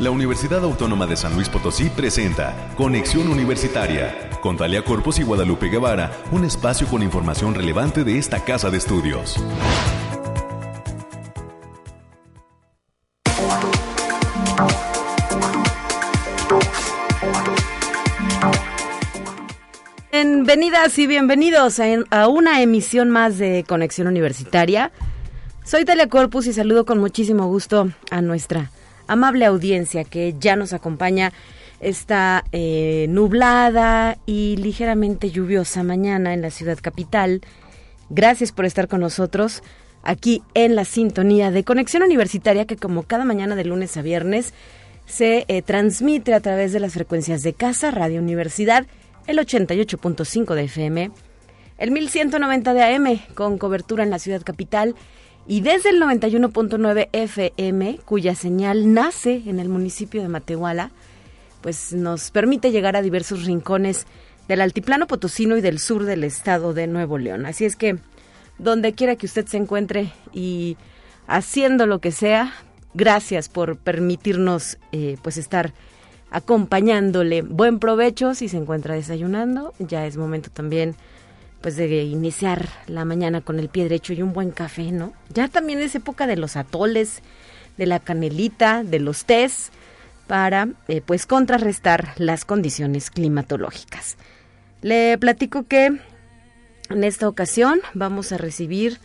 la Universidad Autónoma de San Luis Potosí presenta Conexión Universitaria con Talia Corpus y Guadalupe Guevara, un espacio con información relevante de esta casa de estudios. Bienvenidas y bienvenidos a, una emisión más de Conexión Universitaria. Soy Talia Corpus y saludo con muchísimo gusto a nuestra amable audiencia que ya nos acompaña esta eh, nublada y ligeramente lluviosa mañana en la ciudad capital. Gracias por estar con nosotros aquí en la sintonía de Conexión Universitaria que como cada mañana de lunes a viernes se eh, transmite a través de las frecuencias de Casa, Radio Universidad, el 88.5 de FM, el 1190 de AM con cobertura en la ciudad capital y desde el 91.9 FM, cuya señal nace en el municipio de Matehuala, pues nos permite llegar a diversos rincones del altiplano potosino y del sur del estado de Nuevo León. Así es que donde quiera que usted se encuentre y haciendo lo que sea, gracias por permitirnos eh, pues estar acompañándole. Buen provecho si se encuentra desayunando. Ya es momento también pues de iniciar la mañana con el pie derecho y un buen café, ¿no? Ya también es época de los atoles, de la canelita, de los tés, para eh, pues contrarrestar las condiciones climatológicas. Le platico que en esta ocasión vamos a recibir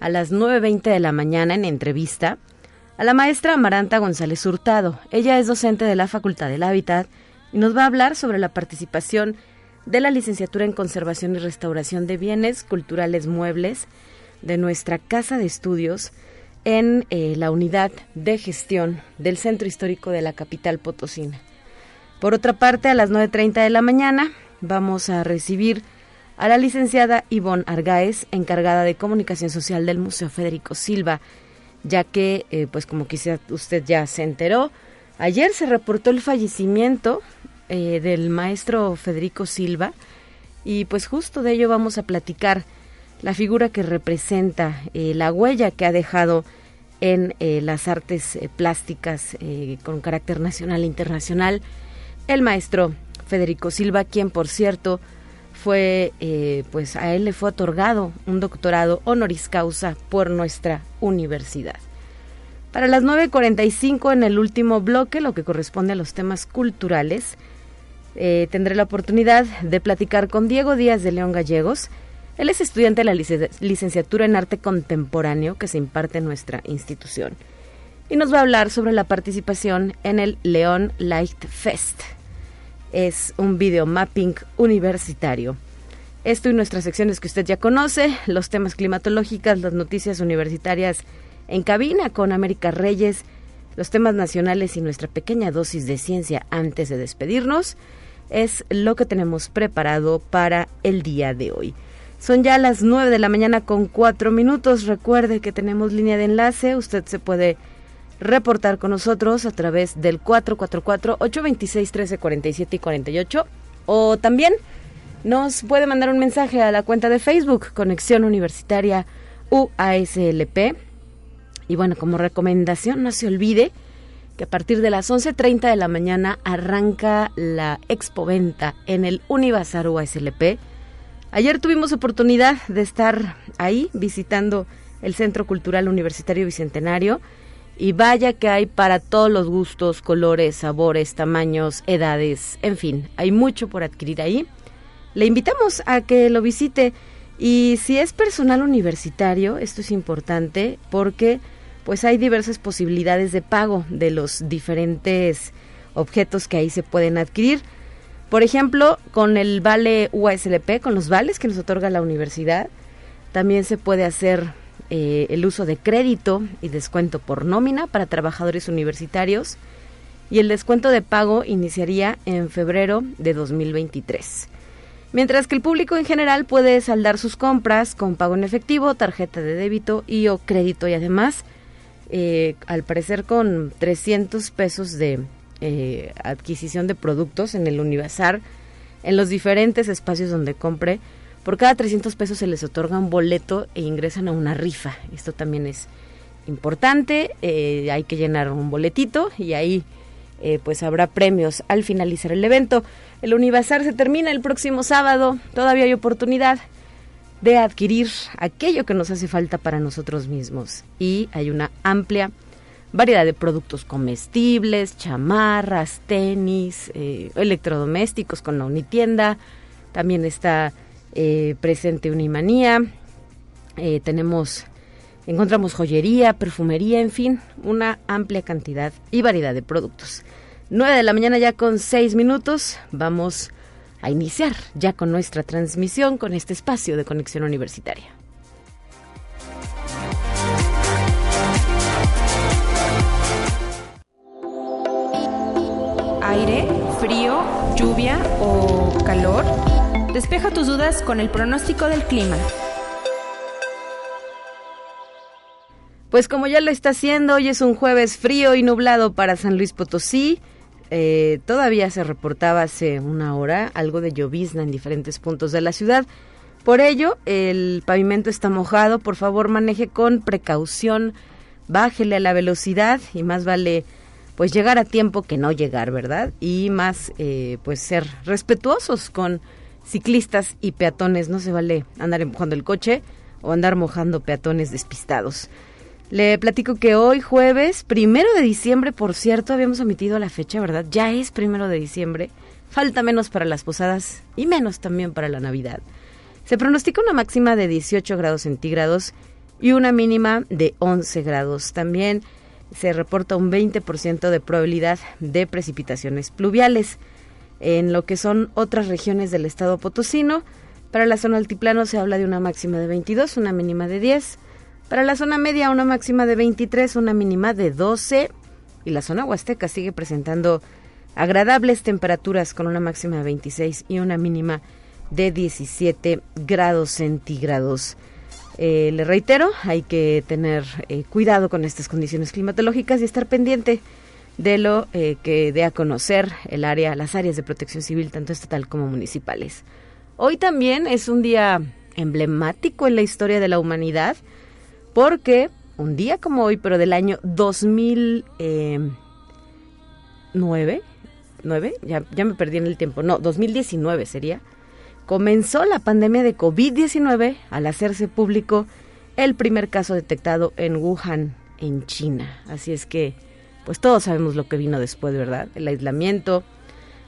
a las 9.20 de la mañana en entrevista a la maestra Amaranta González Hurtado. Ella es docente de la Facultad del Hábitat y nos va a hablar sobre la participación de la licenciatura en Conservación y Restauración de Bienes Culturales Muebles de nuestra Casa de Estudios en eh, la unidad de gestión del Centro Histórico de la capital potosina. Por otra parte, a las 9.30 de la mañana vamos a recibir a la licenciada Ivonne Argáez, encargada de comunicación social del Museo Federico Silva, ya que, eh, pues como quizá usted ya se enteró, ayer se reportó el fallecimiento eh, del maestro Federico Silva y pues justo de ello vamos a platicar la figura que representa, eh, la huella que ha dejado en eh, las artes plásticas con carácter nacional e internacional, el maestro Federico Silva, quien por cierto fue, pues a él le fue otorgado un doctorado honoris causa por nuestra universidad. Para las 9.45 en el último bloque, lo que corresponde a los temas culturales, eh, tendré la oportunidad de platicar con Diego Díaz de León Gallegos. Él es estudiante de la licenciatura en arte contemporáneo que se imparte en nuestra institución. Y nos va a hablar sobre la participación en el León Light Fest. Es un videomapping universitario. Esto y nuestras secciones que usted ya conoce, los temas climatológicos, las noticias universitarias en cabina con América Reyes, los temas nacionales y nuestra pequeña dosis de ciencia antes de despedirnos es lo que tenemos preparado para el día de hoy. Son ya las 9 de la mañana con 4 minutos. Recuerde que tenemos línea de enlace. Usted se puede reportar con nosotros a través del 444-826-1347 y 48. O también nos puede mandar un mensaje a la cuenta de Facebook Conexión Universitaria UASLP. Y bueno, como recomendación, no se olvide que a partir de las 11.30 de la mañana arranca la expoventa en el Univazar USLP. Ayer tuvimos oportunidad de estar ahí visitando el Centro Cultural Universitario Bicentenario y vaya que hay para todos los gustos, colores, sabores, tamaños, edades, en fin, hay mucho por adquirir ahí. Le invitamos a que lo visite y si es personal universitario, esto es importante porque pues hay diversas posibilidades de pago de los diferentes objetos que ahí se pueden adquirir. Por ejemplo, con el vale UASLP, con los vales que nos otorga la universidad, también se puede hacer eh, el uso de crédito y descuento por nómina para trabajadores universitarios y el descuento de pago iniciaría en febrero de 2023. Mientras que el público en general puede saldar sus compras con pago en efectivo, tarjeta de débito y o crédito y además eh, al parecer con 300 pesos de eh, adquisición de productos en el Univazar, en los diferentes espacios donde compre. Por cada 300 pesos se les otorga un boleto e ingresan a una rifa. Esto también es importante. Eh, hay que llenar un boletito y ahí eh, pues habrá premios al finalizar el evento. El Universal se termina el próximo sábado, todavía hay oportunidad de adquirir aquello que nos hace falta para nosotros mismos. Y hay una amplia variedad de productos comestibles, chamarras, tenis, eh, electrodomésticos con la Unitienda, también está eh, presente Unimanía, eh, tenemos, encontramos joyería, perfumería, en fin, una amplia cantidad y variedad de productos. 9 de la mañana ya con 6 minutos, vamos a iniciar ya con nuestra transmisión con este espacio de conexión universitaria. Aire, frío, lluvia o calor. Despeja tus dudas con el pronóstico del clima. Pues como ya lo está haciendo, hoy es un jueves frío y nublado para San Luis Potosí. Eh, todavía se reportaba hace una hora algo de llovizna en diferentes puntos de la ciudad. Por ello, el pavimento está mojado. Por favor, maneje con precaución, bájele a la velocidad y más vale pues llegar a tiempo que no llegar, ¿verdad? Y más eh, pues ser respetuosos con ciclistas y peatones. No se vale andar empujando el coche o andar mojando peatones despistados. Le platico que hoy jueves, primero de diciembre, por cierto, habíamos omitido la fecha, ¿verdad? Ya es primero de diciembre. Falta menos para las posadas y menos también para la Navidad. Se pronostica una máxima de 18 grados centígrados y una mínima de 11 grados. También se reporta un 20% de probabilidad de precipitaciones pluviales. En lo que son otras regiones del estado potosino, para la zona altiplano se habla de una máxima de 22, una mínima de 10 para la zona media, una máxima de 23, una mínima de 12. Y la zona huasteca sigue presentando agradables temperaturas con una máxima de 26 y una mínima de 17 grados centígrados. Eh, le reitero, hay que tener eh, cuidado con estas condiciones climatológicas y estar pendiente de lo eh, que dé a conocer el área, las áreas de protección civil, tanto estatal como municipales. Hoy también es un día emblemático en la historia de la humanidad porque un día como hoy, pero del año 2009, ¿9? Ya, ya me perdí en el tiempo, no, 2019 sería, comenzó la pandemia de COVID-19 al hacerse público el primer caso detectado en Wuhan, en China. Así es que, pues todos sabemos lo que vino después, ¿verdad? El aislamiento,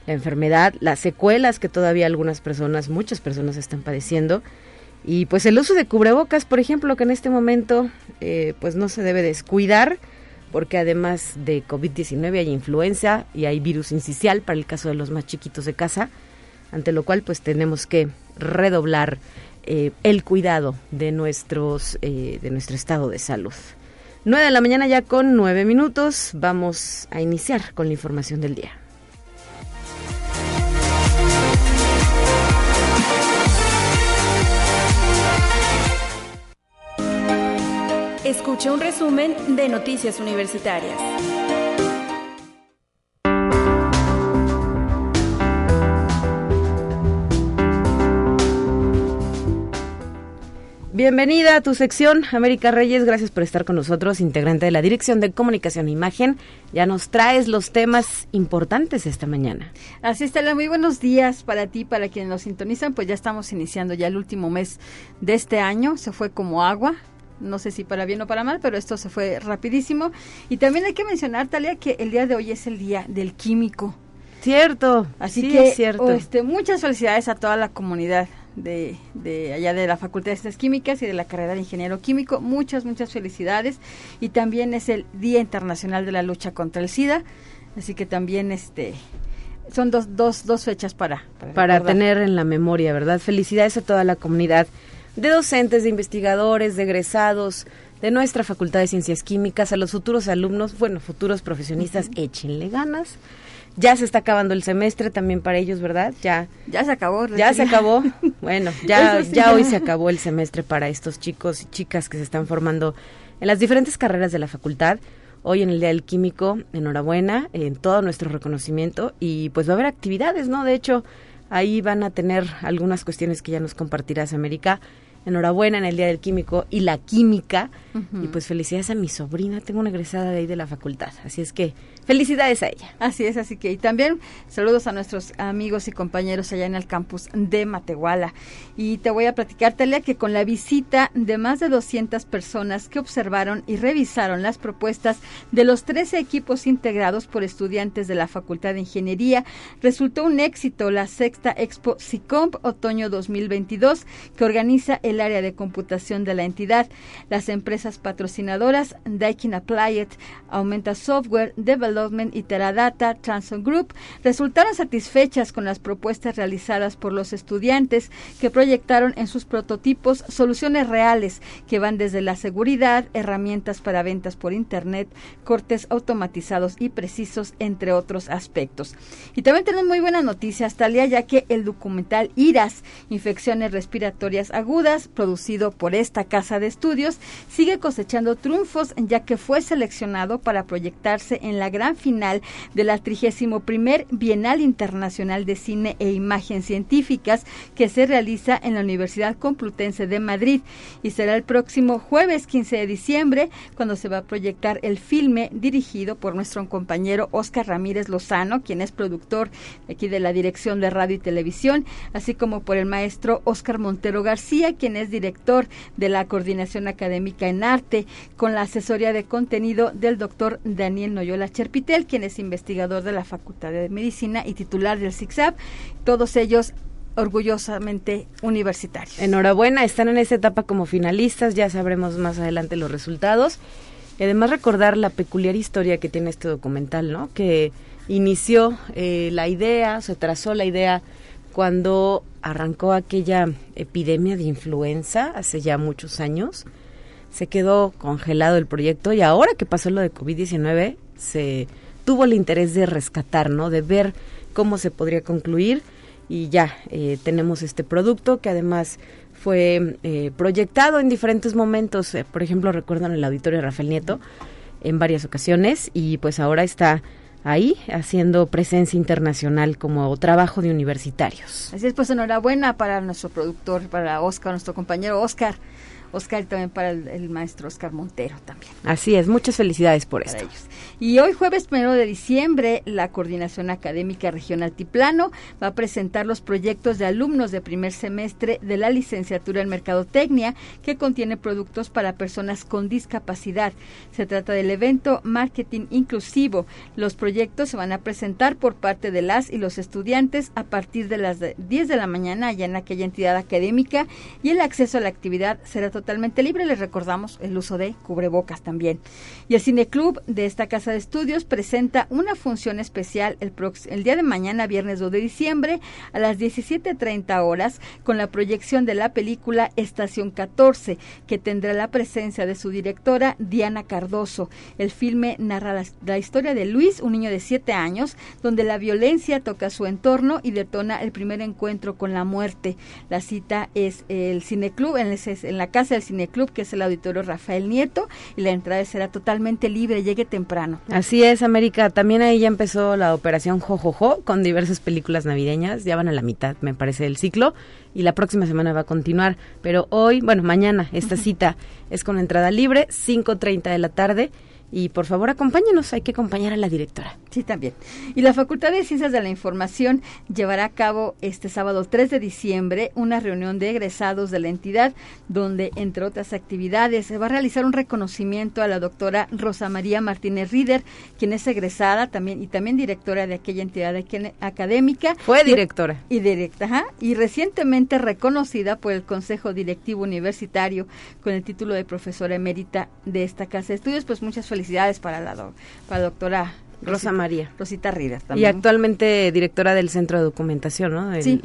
la enfermedad, las secuelas que todavía algunas personas, muchas personas están padeciendo y pues el uso de cubrebocas, por ejemplo, que en este momento eh, pues no se debe descuidar porque además de COVID-19 hay influenza y hay virus incisional para el caso de los más chiquitos de casa, ante lo cual pues tenemos que redoblar eh, el cuidado de, nuestros, eh, de nuestro estado de salud. 9 de la mañana ya con 9 minutos, vamos a iniciar con la información del día. Escucha un resumen de Noticias Universitarias. Bienvenida a tu sección, América Reyes. Gracias por estar con nosotros, integrante de la Dirección de Comunicación e Imagen. Ya nos traes los temas importantes esta mañana. Así está, muy buenos días para ti, para quienes nos sintonizan. Pues ya estamos iniciando ya el último mes de este año. Se fue como agua no sé si para bien o para mal, pero esto se fue rapidísimo. Y también hay que mencionar, Talia, que el día de hoy es el día del químico. Cierto, así que cierto. Este, muchas felicidades a toda la comunidad de, de, allá de la Facultad de Ciencias Químicas y de la carrera de Ingeniero Químico. Muchas, muchas felicidades. Y también es el Día Internacional de la Lucha contra el SIDA. Así que también este son dos, dos, dos fechas para, para, para tener en la memoria, ¿verdad? Felicidades a toda la comunidad de docentes, de investigadores, de egresados de nuestra Facultad de Ciencias Químicas, a los futuros alumnos, bueno, futuros profesionistas, échenle ganas. Ya se está acabando el semestre también para ellos, ¿verdad? Ya ya se acabó. Ya se acabó. Bueno, ya ya hoy se acabó el semestre para estos chicos y chicas que se están formando en las diferentes carreras de la facultad. Hoy en el Día del Químico, enhorabuena, en todo nuestro reconocimiento y pues va a haber actividades, ¿no? De hecho, ahí van a tener algunas cuestiones que ya nos compartirás, América, enhorabuena en el Día del Químico y la Química. Y pues felicidades a mi sobrina, tengo una egresada de ahí de la facultad. Así es que felicidades a ella. Así es, así que y también saludos a nuestros amigos y compañeros allá en el campus de Matehuala. Y te voy a platicar, Talia, que con la visita de más de 200 personas que observaron y revisaron las propuestas de los 13 equipos integrados por estudiantes de la Facultad de Ingeniería, resultó un éxito la sexta Expo SICOMP Otoño 2022 que organiza el área de computación de la entidad. Las empresas patrocinadoras Daikin Applied, Aumenta Software, Development y Teradata Transon Group resultaron satisfechas con las propuestas realizadas por los estudiantes que proyectaron en sus prototipos soluciones reales que van desde la seguridad, herramientas para ventas por Internet, cortes automatizados y precisos, entre otros aspectos. Y también tenemos muy buenas noticias, Talia, ya que el documental IRAS, Infecciones Respiratorias Agudas, producido por esta casa de estudios, sigue cosechando triunfos ya que fue seleccionado para proyectarse en la gran final de la 31 Bienal Internacional de Cine e Imagen Científicas que se realiza en la Universidad Complutense de Madrid y será el próximo jueves 15 de diciembre cuando se va a proyectar el filme dirigido por nuestro compañero Oscar Ramírez Lozano, quien es productor aquí de la Dirección de Radio y Televisión, así como por el maestro Oscar Montero García, quien es director de la Coordinación Académica en Arte, con la asesoría de contenido del doctor Daniel Noyola Quien es investigador de la Facultad de Medicina y titular del CICSAP, todos ellos orgullosamente universitarios. Enhorabuena, están en esta etapa como finalistas, ya sabremos más adelante los resultados. Además recordar la peculiar historia que tiene este documental, ¿no? Que inició eh, la idea, se trazó la idea cuando arrancó aquella epidemia de influenza hace ya muchos años. Se quedó congelado el proyecto y ahora que pasó lo de COVID-19 se tuvo el interés de rescatar, ¿no? De ver cómo se podría concluir y ya eh, tenemos este producto que además fue eh, proyectado en diferentes momentos. Eh, por ejemplo, recuerdan el auditorio de Rafael Nieto en varias ocasiones y pues ahora está ahí haciendo presencia internacional como trabajo de universitarios. Así es, pues enhorabuena para nuestro productor, para Oscar, nuestro compañero Oscar. Oscar y también para el, maestro Oscar Montero también. Así es, muchas felicidades por para esto. ellos. Y hoy jueves primero de diciembre, la Coordinación Académica Regional Tiplano va a presentar los proyectos de alumnos de primer semestre de la licenciatura en Mercadotecnia que contiene productos para personas con discapacidad. Se trata del evento Marketing Inclusivo. Los proyectos se van a presentar por parte de las y los estudiantes a partir de las 10 de la mañana allá en aquella entidad académica y el acceso a la actividad será totalmente libre. Les recordamos el uso de cubrebocas también. Y el Cineclub de esta casa de estudios presenta una función especial el, día de mañana, viernes 2 de diciembre, a las 17.30 horas, con la proyección de la película Estación 14, que tendrá la presencia de su directora Diana Cardoso. El filme narra la, historia de Luis, un niño de 7 años, donde la violencia toca su entorno y detona el primer encuentro con la muerte. La cita es el Cineclub, en la casa del Cineclub, que es el auditorio Rafael Nieto, y la entrada será totalmente libre, llegue temprano. Así es, América. También ahí ya empezó la operación Jojojo con diversas películas navideñas. Ya van a la mitad, me parece, del ciclo. Y la próxima semana va a continuar. Pero hoy, bueno, mañana, esta cita es con entrada libre, 5.30 de la tarde. Y por favor, acompáñenos, hay que acompañar a la directora. Sí, también. Y la Facultad de Ciencias de la Información llevará a cabo este sábado 3 de diciembre una reunión de egresados de la entidad, donde, entre otras actividades, se va a realizar un reconocimiento a la doctora Rosa María Martínez Rieder, quien es egresada también y también directora de aquella entidad académica. Fue directora. Y, y directa, ajá, y recientemente reconocida por el Consejo Directivo Universitario con el título de profesora emérita de esta casa de estudios. Pues muchas felicidades para la, do, para la doctora Rosa Rosita, María. Rosita Rida también. Y actualmente directora del Centro de Documentación, ¿no? El, sí.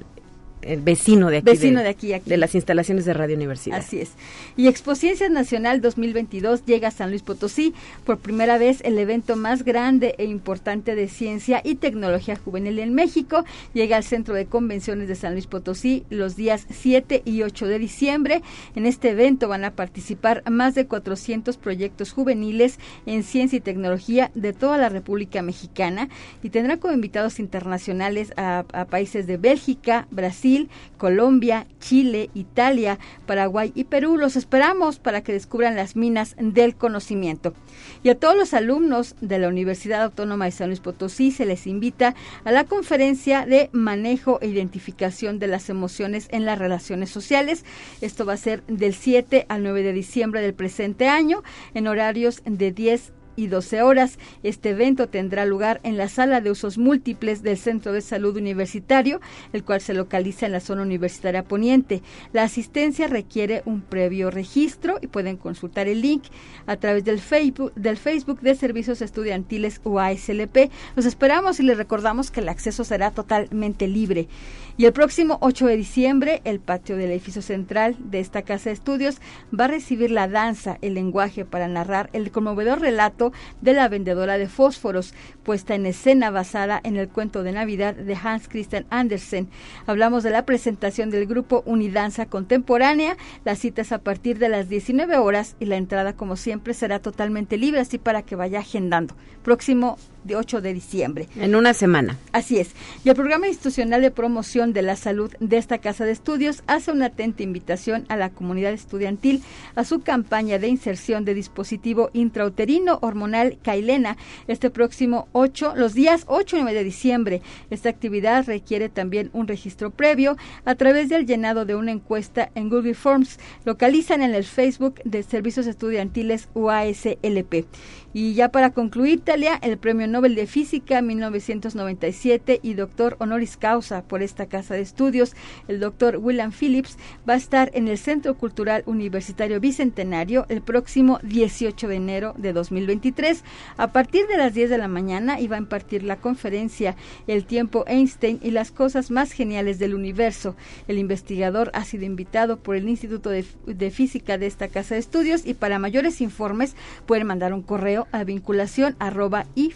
El vecino de aquí. Vecino de, de, aquí, aquí, De las instalaciones de Radio Universidad. Así es. Y Expociencias Nacional 2022 llega a San Luis Potosí. Por primera vez, el evento más grande e importante de ciencia y tecnología juvenil en México llega al Centro de Convenciones de San Luis Potosí los días 7 y 8 de diciembre. En este evento van a participar más de 400 proyectos juveniles en ciencia y tecnología de toda la República Mexicana y tendrá como invitados internacionales a, a países de Bélgica, Brasil, Colombia, Chile, Italia, Paraguay y Perú. Los esperamos para que descubran las minas del conocimiento. Y a todos los alumnos de la Universidad Autónoma de San Luis Potosí se les invita a la conferencia de manejo e identificación de las emociones en las relaciones sociales. Esto va a ser del 7 al 9 de diciembre del presente año en horarios de 10 y 12 horas. Este evento tendrá lugar en la sala de usos múltiples del Centro de Salud Universitario, el cual se localiza en la zona universitaria poniente. La asistencia requiere un previo registro y pueden consultar el link a través del Facebook, del Facebook de Servicios Estudiantiles UASLP. Los esperamos y les recordamos que el acceso será totalmente libre. Y el próximo 8 de diciembre, el patio del edificio central de esta casa de estudios va a recibir la danza, el lenguaje para narrar el conmovedor relato de la vendedora de fósforos, puesta en escena basada en el cuento de Navidad de Hans Christian Andersen. Hablamos de la presentación del grupo Unidanza Contemporánea. La cita es a partir de las 19 horas y la entrada, como siempre, será totalmente libre, así para que vaya agendando. Próximo de 8 de diciembre. En una semana. Así es. Y el Programa Institucional de Promoción de la Salud de esta Casa de Estudios hace una atenta invitación a la comunidad estudiantil a su campaña de inserción de dispositivo intrauterino hormonal Kailena este próximo 8, los días 8 y 9 de diciembre. Esta actividad requiere también un registro previo a través del llenado de una encuesta en Google Forms. Localizan en el Facebook de Servicios Estudiantiles UASLP. Y ya para concluir, Talia, el Premio Nobel de Física 1997 y doctor honoris causa por esta casa de estudios, el doctor William Phillips, va a estar en el Centro Cultural Universitario Bicentenario el próximo 18 de enero de 2023 a partir de las 10 de la mañana y va a impartir la conferencia El tiempo Einstein y las cosas más geniales del universo. El investigador ha sido invitado por el Instituto de, Física de esta casa de estudios y para mayores informes pueden mandar un correo a vinculación arroba y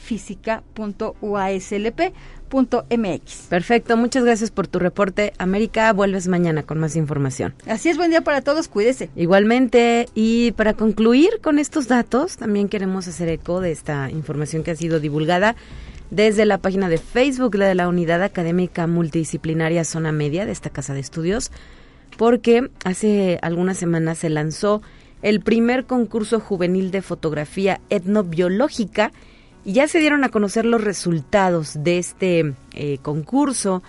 Perfecto, muchas gracias por tu reporte. América, vuelves mañana con más información. Así es, buen día para todos, cuídese. Igualmente, y para concluir con estos datos, también queremos hacer eco de esta información que ha sido divulgada desde la página de Facebook de la Unidad Académica Multidisciplinaria Zona Media de esta Casa de Estudios, porque hace algunas semanas se lanzó el primer concurso juvenil de fotografía etnobiológica y ya se dieron a conocer los resultados de este eh, concurso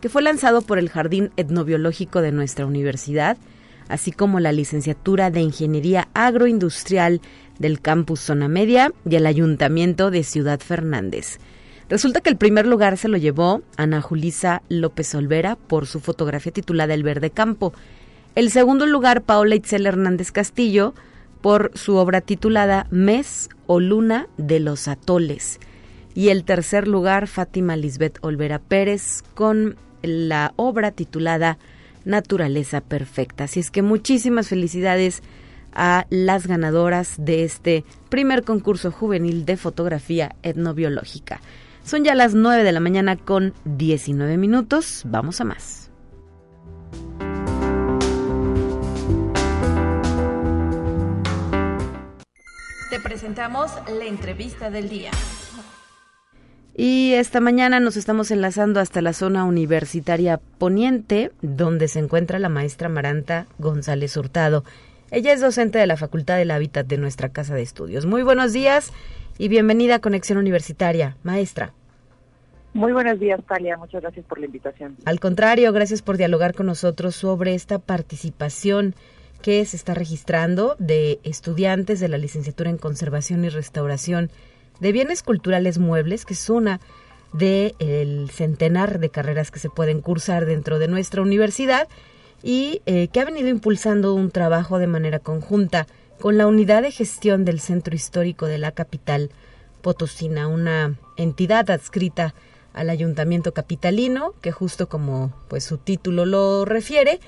que fue lanzado por el Jardín Etnobiológico de nuestra universidad, así como la licenciatura de Ingeniería Agroindustrial del campus Zona Media y el Ayuntamiento de Ciudad Fernández. Resulta que el primer lugar se lo llevó Ana Julisa López Olvera por su fotografía titulada El Verde Campo, el segundo lugar, Paola Itzel Hernández Castillo, por su obra titulada Mes o Luna de los Atoles. Y el tercer lugar, Fátima Lisbeth Olvera Pérez, con la obra titulada Naturaleza Perfecta. Así es que muchísimas felicidades a las ganadoras de este primer concurso juvenil de fotografía etnobiológica. Son ya las 9 de la mañana con 19 minutos. Vamos a más. Te presentamos la entrevista del día. Y esta mañana nos estamos enlazando hasta la zona universitaria poniente, donde se encuentra la maestra Maranta González Hurtado. Ella es docente de la Facultad del Hábitat de nuestra Casa de Estudios. Muy buenos días y bienvenida a Conexión Universitaria, maestra. Muy buenos días, Talia. Muchas gracias por la invitación. Al contrario, gracias por dialogar con nosotros sobre esta participación que se está registrando de estudiantes de la licenciatura en Conservación y Restauración de Bienes Culturales Muebles, que es una del el centenar de carreras que se pueden cursar dentro de nuestra universidad y eh, que ha venido impulsando un trabajo de manera conjunta con la unidad de gestión del Centro Histórico de la capital Potosina, una entidad adscrita al Ayuntamiento Capitalino, que justo como pues su título lo refiere,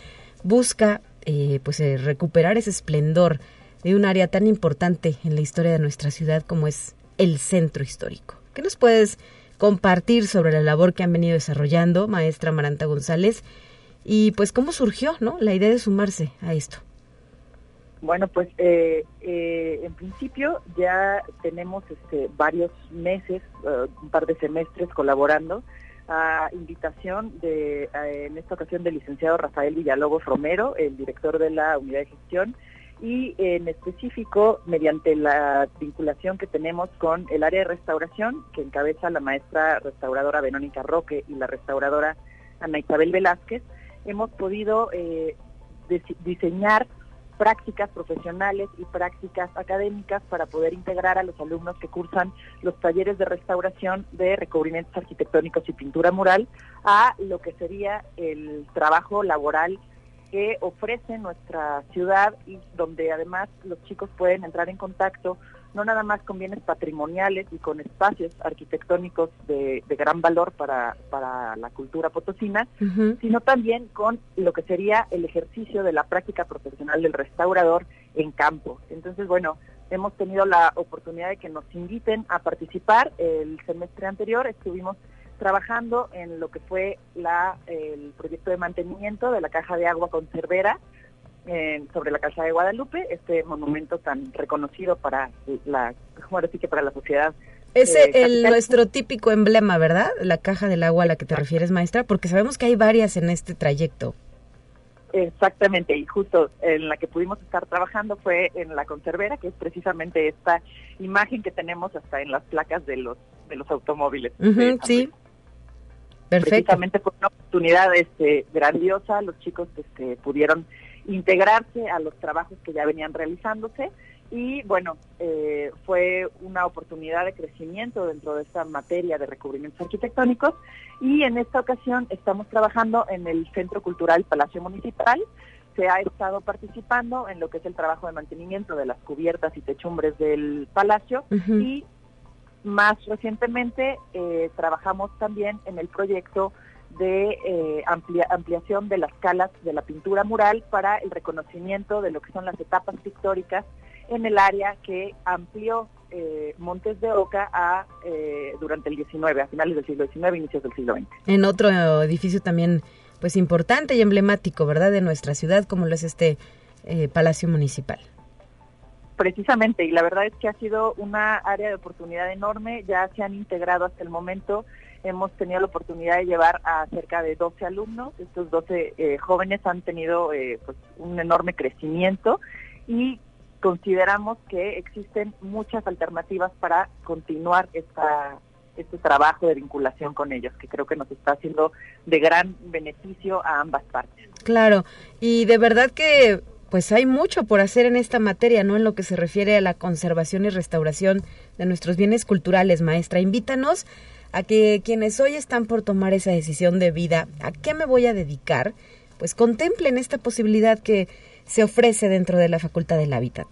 busca eh, pues eh, recuperar ese esplendor de un área tan importante en la historia de nuestra ciudad como es el centro histórico. ¿Qué nos puedes compartir sobre la labor que han venido desarrollando, maestra Maranta González, y pues cómo surgió ¿no? la idea de sumarse a esto? Bueno, pues eh, en principio ya tenemos este, varios meses, un par de semestres colaborando a invitación de, en esta ocasión del licenciado Rafael Villalobos Romero, el director de la unidad de gestión, y en específico mediante la vinculación que tenemos con el área de restauración que encabeza la maestra restauradora Verónica Roque y la restauradora Ana Isabel Velázquez, hemos podido eh, diseñar prácticas profesionales y prácticas académicas para poder integrar a los alumnos que cursan los talleres de restauración de recubrimientos arquitectónicos y pintura mural a lo que sería el trabajo laboral que ofrece nuestra ciudad y donde además los chicos pueden entrar en contacto no nada más con bienes patrimoniales y con espacios arquitectónicos de, gran valor para, la cultura potosina, sino también con lo que sería el ejercicio de la práctica profesional del restaurador en campo. Entonces, bueno, hemos tenido la oportunidad de que nos inviten a participar. El semestre anterior estuvimos trabajando en lo que fue la, el proyecto de mantenimiento de la caja de agua conservera, sobre la Casa de Guadalupe, este monumento tan reconocido para la, bueno, sí que para la sociedad. Es eh, el, nuestro típico emblema, ¿verdad? La caja del agua a la que te refieres, maestra, porque sabemos que hay varias en este trayecto. Exactamente, y justo en la que pudimos estar trabajando fue en la conservera, que es precisamente esta imagen que tenemos hasta en las placas de los de los automóviles. sí. Perfecto. Precisamente fue una oportunidad este, grandiosa, los chicos este, pudieron integrarse a los trabajos que ya venían realizándose. Y bueno, eh, fue una oportunidad de crecimiento dentro de esta materia de recubrimientos arquitectónicos. Y en esta ocasión estamos trabajando en el Centro Cultural Palacio Municipal. Se ha estado participando en lo que es el trabajo de mantenimiento de las cubiertas y techumbres del palacio. Y más recientemente eh, trabajamos también en el proyecto de eh, ampliación de las calas de la pintura mural para el reconocimiento de lo que son las etapas pictóricas en el área que amplió eh, Montes de Oca a, eh, durante el 19, a finales del siglo XIX, inicios del siglo XX. En otro edificio también pues importante y emblemático, ¿verdad?, de nuestra ciudad, como lo es este Palacio Municipal. Precisamente, y la verdad es que ha sido una área de oportunidad enorme, ya se han integrado hasta el momento hemos tenido la oportunidad de llevar a cerca de 12 alumnos. Estos 12 eh, jóvenes han tenido eh, pues, un enorme crecimiento y consideramos que existen muchas alternativas para continuar esta, este trabajo de vinculación con ellos, que creo que nos está haciendo de gran beneficio a ambas partes. Claro, y de verdad que pues hay mucho por hacer en esta materia, ¿no? En lo que se refiere a la conservación y restauración de nuestros bienes culturales, maestra. Invítanos a que quienes hoy están por tomar esa decisión de vida, ¿a qué me voy a dedicar? Pues contemplen esta posibilidad que se ofrece dentro de la Facultad del Hábitat.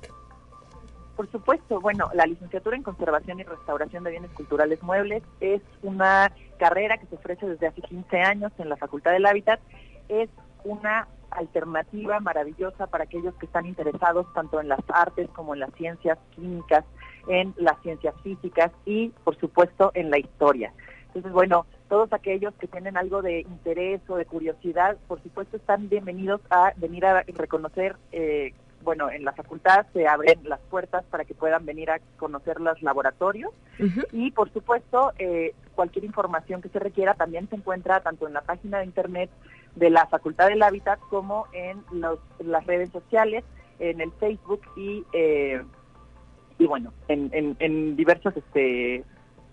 Por supuesto, bueno, la licenciatura en Conservación y Restauración de Bienes Culturales Muebles es una carrera que se ofrece desde hace 15 años en la Facultad del Hábitat. Es una alternativa maravillosa para aquellos que están interesados tanto en las artes como en las ciencias químicas, en las ciencias físicas y, por supuesto, en la historia. Entonces, bueno, todos aquellos que tienen algo de interés o de curiosidad, por supuesto, están bienvenidos a venir a reconocer, eh, bueno, en la facultad se abren las puertas para que puedan venir a conocer los laboratorios y, por supuesto, eh, cualquier información que se requiera también se encuentra tanto en la página de internet de la Facultad del Hábitat como en las redes sociales, en el Facebook y eh, y bueno, en, en, diversos este,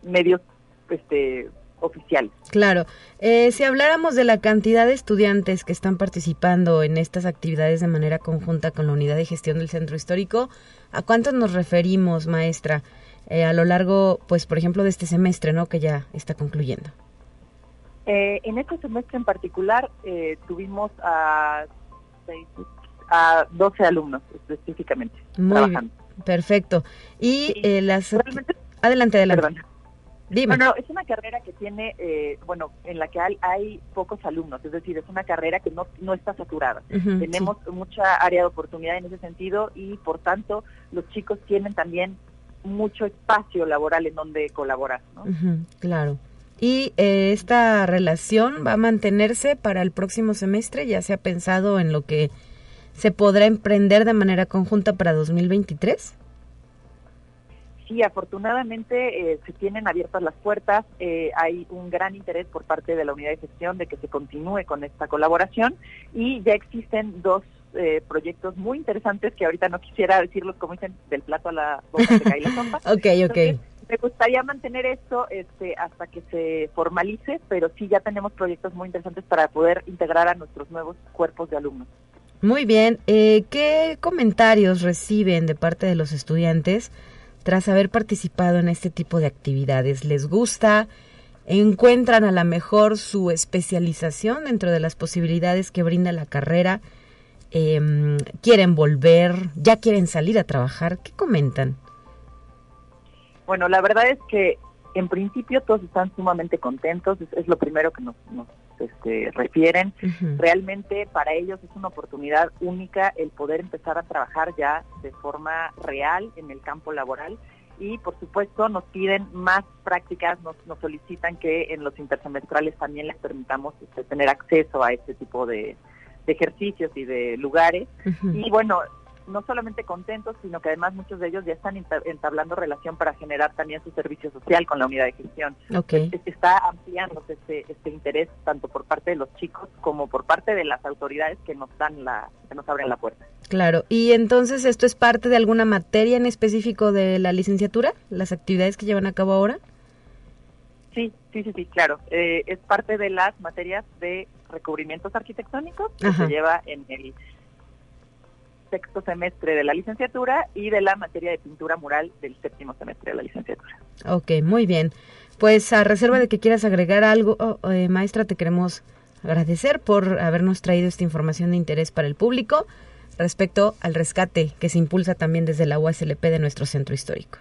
medios este, oficiales. Claro. Eh, si habláramos de la cantidad de estudiantes que están participando en estas actividades de manera conjunta con la unidad de gestión del centro histórico, ¿a cuántos nos referimos, maestra, eh, a lo largo, pues, por ejemplo, de este semestre, ¿no? Que ya está concluyendo. Eh, en este semestre en particular tuvimos a, a 12 alumnos específicamente trabajando. Perfecto. Y eh, las... Adelante, adelante. Dime. No, es una carrera que tiene, eh, bueno, en la que hay, pocos alumnos, es decir, es una carrera que no, no está saturada. Tenemos mucha área de oportunidad en ese sentido y, por tanto, los chicos tienen también mucho espacio laboral en donde colaborar. ¿no? claro. ¿Y eh, esta relación va a mantenerse para el próximo semestre? ¿Ya se ha pensado en lo que se podrá emprender de manera conjunta para 2023? sí, afortunadamente eh, se tienen abiertas las puertas, eh, hay un gran interés por parte de la unidad de gestión de que se continúe con esta colaboración y ya existen dos eh, proyectos muy interesantes que ahorita no quisiera decirlos como dicen del plato a la boca se cae la sopa. ok, ok. me gustaría mantener esto este, hasta que se formalice, pero sí ya tenemos proyectos muy interesantes para poder integrar a nuestros nuevos cuerpos de alumnos. Muy bien, eh, ¿qué comentarios reciben de parte de los estudiantes tras haber participado en este tipo de actividades? ¿Les gusta? ¿Encuentran a lo mejor su especialización dentro de las posibilidades que brinda la carrera? Eh, ¿Quieren volver? ¿Ya quieren salir a trabajar? ¿Qué comentan? Bueno, la verdad es que en principio todos están sumamente contentos, es, lo primero que nos, este, refieren. Realmente para ellos es una oportunidad única el poder empezar a trabajar ya de forma real en el campo laboral y por supuesto nos piden más prácticas, nos, solicitan que en los intersemestrales también les permitamos este, tener acceso a este tipo de, ejercicios y de lugares. Y bueno, no solamente contentos, sino que además muchos de ellos ya están entablando relación para generar también su servicio social con la unidad de gestión. Okay. Está ampliándose este, este interés tanto por parte de los chicos como por parte de las autoridades que nos dan la, que nos abren la puerta. Claro, y entonces esto es parte de alguna materia en específico de la licenciatura, las actividades que llevan a cabo ahora. Sí, sí, sí, sí, claro. Eh, es parte de las materias de recubrimientos arquitectónicos que se lleva en el sexto semestre de la licenciatura y de la materia de pintura mural del séptimo semestre de la licenciatura. Ok, muy bien. Pues a reserva de que quieras agregar algo, oh, eh, maestra, te queremos agradecer por habernos traído esta información de interés para el público respecto al rescate que se impulsa también desde la USLP de nuestro centro histórico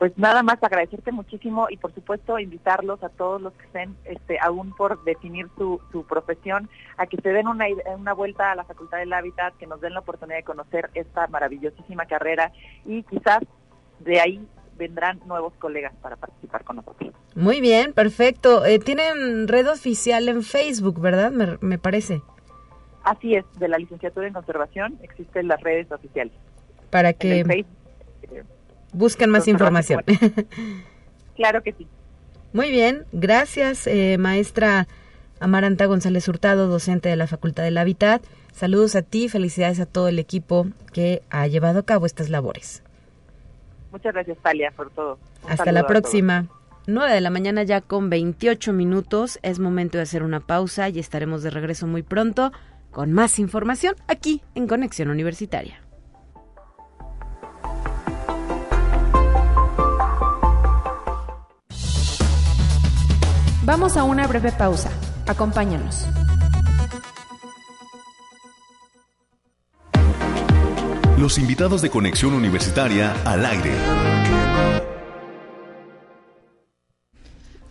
pues nada más agradecerte muchísimo y por supuesto invitarlos a todos los que estén este, aún por definir su, su profesión a que se den una, una vuelta a la Facultad del Hábitat, que nos den la oportunidad de conocer esta maravillosísima carrera y quizás de ahí vendrán nuevos colegas para participar con nosotros. Muy bien, perfecto. Eh, tienen red oficial en Facebook, ¿verdad? Me, parece. Así es, de la licenciatura en conservación existen las redes oficiales. Para que... Buscan más información. claro que sí. Muy bien, gracias, eh, maestra Amaranta González Hurtado, docente de la Facultad del Hábitat. Saludos a ti, felicidades a todo el equipo que ha llevado a cabo estas labores. Muchas gracias, Talia, por todo. Hasta la próxima. 9 de la mañana ya con 28 minutos. Es momento de hacer una pausa y estaremos de regreso muy pronto con más información aquí en Conexión Universitaria. Vamos a una breve pausa. Acompáñanos. Los invitados de Conexión Universitaria al aire.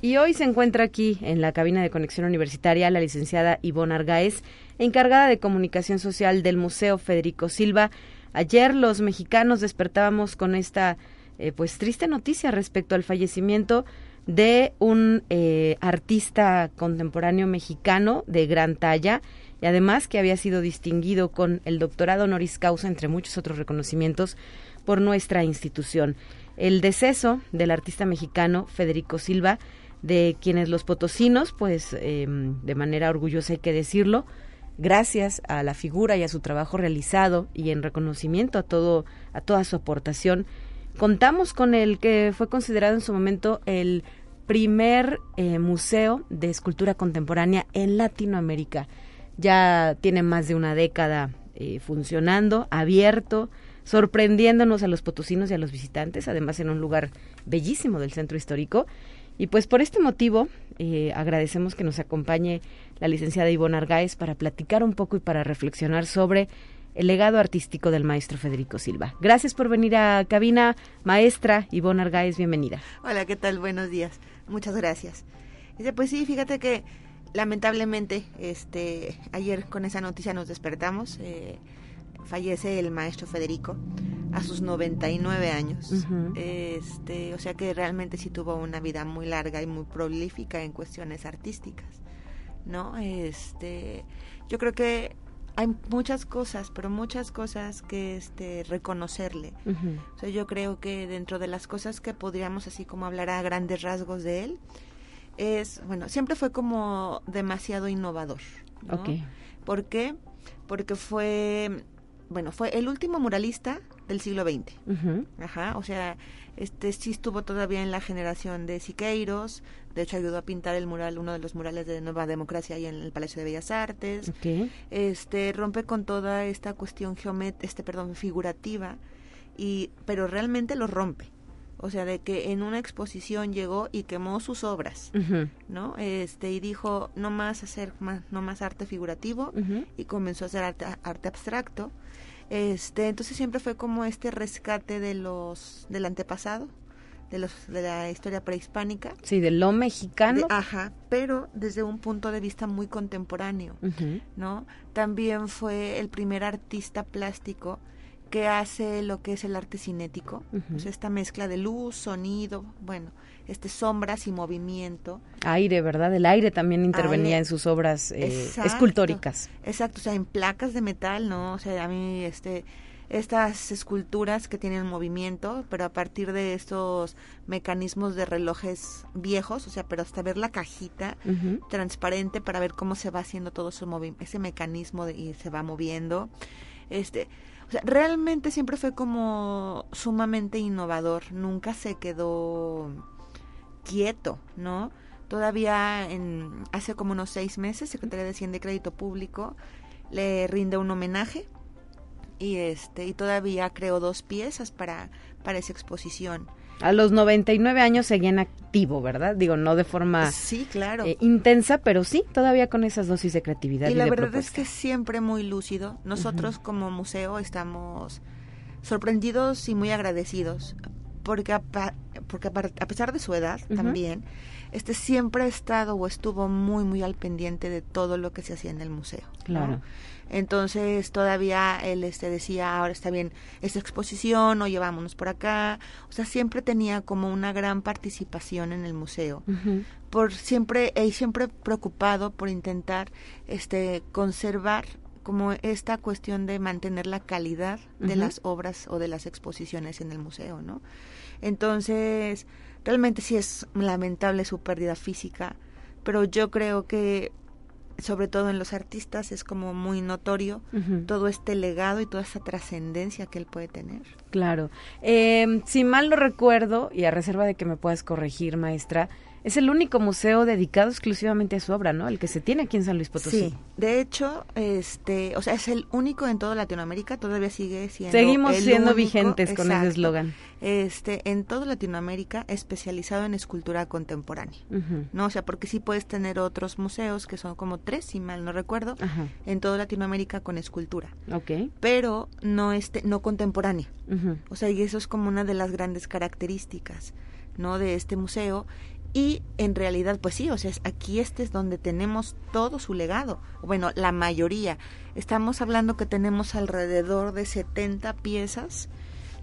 Y hoy se encuentra aquí en la cabina de Conexión Universitaria la licenciada Ivonne Argaez, encargada de comunicación social del Museo Federico Silva. Ayer los mexicanos despertábamos con esta eh, pues triste noticia respecto al fallecimiento de un eh, artista contemporáneo mexicano de gran talla y además que había sido distinguido con el doctorado honoris causa, entre muchos otros reconocimientos, por nuestra institución. El deceso del artista mexicano Federico Silva, de quienes los potosinos, pues em, de manera orgullosa hay que decirlo, gracias a la figura y a su trabajo realizado y en reconocimiento a todo a toda su aportación contamos con el que fue considerado en su momento el primer eh, museo de escultura contemporánea en Latinoamérica. Ya tiene más de una década eh, funcionando, abierto, sorprendiéndonos a los potosinos y a los visitantes, además en un lugar bellísimo del centro histórico. Y pues por este motivo eh, agradecemos que nos acompañe la licenciada Ivonne Argáez para platicar un poco y para reflexionar sobre el legado artístico del maestro Federico Silva. Gracias por venir a cabina, maestra Ivonne Argáez, bienvenida. Hola, ¿qué tal? Buenos días. Muchas gracias. Dice, pues sí, fíjate que lamentablemente, este, ayer con esa noticia nos despertamos. Eh, fallece el maestro Federico a sus 99 años. este, o sea que realmente sí tuvo una vida muy larga y muy prolífica en cuestiones artísticas. ¿No? Este, yo creo que hay muchas cosas, pero muchas cosas que este reconocerle. o sea, yo creo que dentro de las cosas que podríamos así como hablar a grandes rasgos de él es, bueno, siempre fue como demasiado innovador. ¿no? ¿Por qué? Porque fue, bueno, fue el último muralista del siglo XX. Ajá, o sea, este sí estuvo todavía en la generación de Siqueiros, de hecho ayudó a pintar el mural, uno de los murales de Nueva Democracia ahí en el Palacio de Bellas Artes. Este rompe con toda esta cuestión geomet este perdón, figurativa y pero realmente lo rompe. O sea, de que en una exposición llegó y quemó sus obras, ¿no? Este y dijo, no más hacer más no más arte figurativo y comenzó a hacer arte, arte abstracto este, entonces siempre fue como este rescate de los del antepasado, de los de la historia prehispánica. Sí, de lo mexicano. ajá, pero desde un punto de vista muy contemporáneo, ¿no? También fue el primer artista plástico que hace lo que es el arte cinético, o sea, esta mezcla de luz, sonido, bueno, este sombras y movimiento. Aire, ¿verdad? El aire también intervenía en sus obras eh, escultóricas. Exacto, o sea, en placas de metal, ¿no? O sea, a mí este estas esculturas que tienen movimiento, pero a partir de estos mecanismos de relojes viejos, o sea, pero hasta ver la cajita transparente para ver cómo se va haciendo todo ese, ese mecanismo de, y se va moviendo. Este, o sea, realmente siempre fue como sumamente innovador, nunca se quedó quieto, ¿no? Todavía en, hace como unos seis meses, Secretaría de Hacienda y Crédito Público le rinde un homenaje y este y todavía creó dos piezas para, para esa exposición. A los 99 años seguía en activo, ¿verdad? Digo, no de forma sí, claro. Eh, intensa, pero sí, todavía con esas dosis de creatividad. Y, la verdad es que siempre muy lúcido. Nosotros como museo estamos sorprendidos y muy agradecidos porque a, porque a pesar de su edad también, este siempre ha estado o estuvo muy muy al pendiente de todo lo que se hacía en el museo. Claro. Entonces todavía él este decía, ahora está bien esta exposición, o llevámonos por acá. O sea, siempre tenía como una gran participación en el museo. Por siempre, y siempre preocupado por intentar este conservar como esta cuestión de mantener la calidad de las obras o de las exposiciones en el museo, ¿no? Entonces, realmente sí es lamentable su pérdida física, pero yo creo que sobre todo en los artistas es como muy notorio todo este legado y toda esa trascendencia que él puede tener. Claro. Eh, si mal lo recuerdo, y a reserva de que me puedas corregir, maestra, es el único museo dedicado exclusivamente a su obra, ¿no? El que se tiene aquí en San Luis Potosí. Sí, de hecho, este, o sea, es el único en toda Latinoamérica, todavía sigue siendo Seguimos siendo vigentes con ese eslogan. Este, en toda Latinoamérica especializado en escultura contemporánea. ¿No? O sea, porque sí puedes tener otros museos que son como tres, si mal no recuerdo, en toda Latinoamérica con escultura. Ok. Pero no este no contemporánea. O sea, y eso es como una de las grandes características, ¿no? de este museo y en realidad, pues sí, o sea, aquí este es donde tenemos todo su legado. Bueno, la mayoría. Estamos hablando que tenemos alrededor de 70 piezas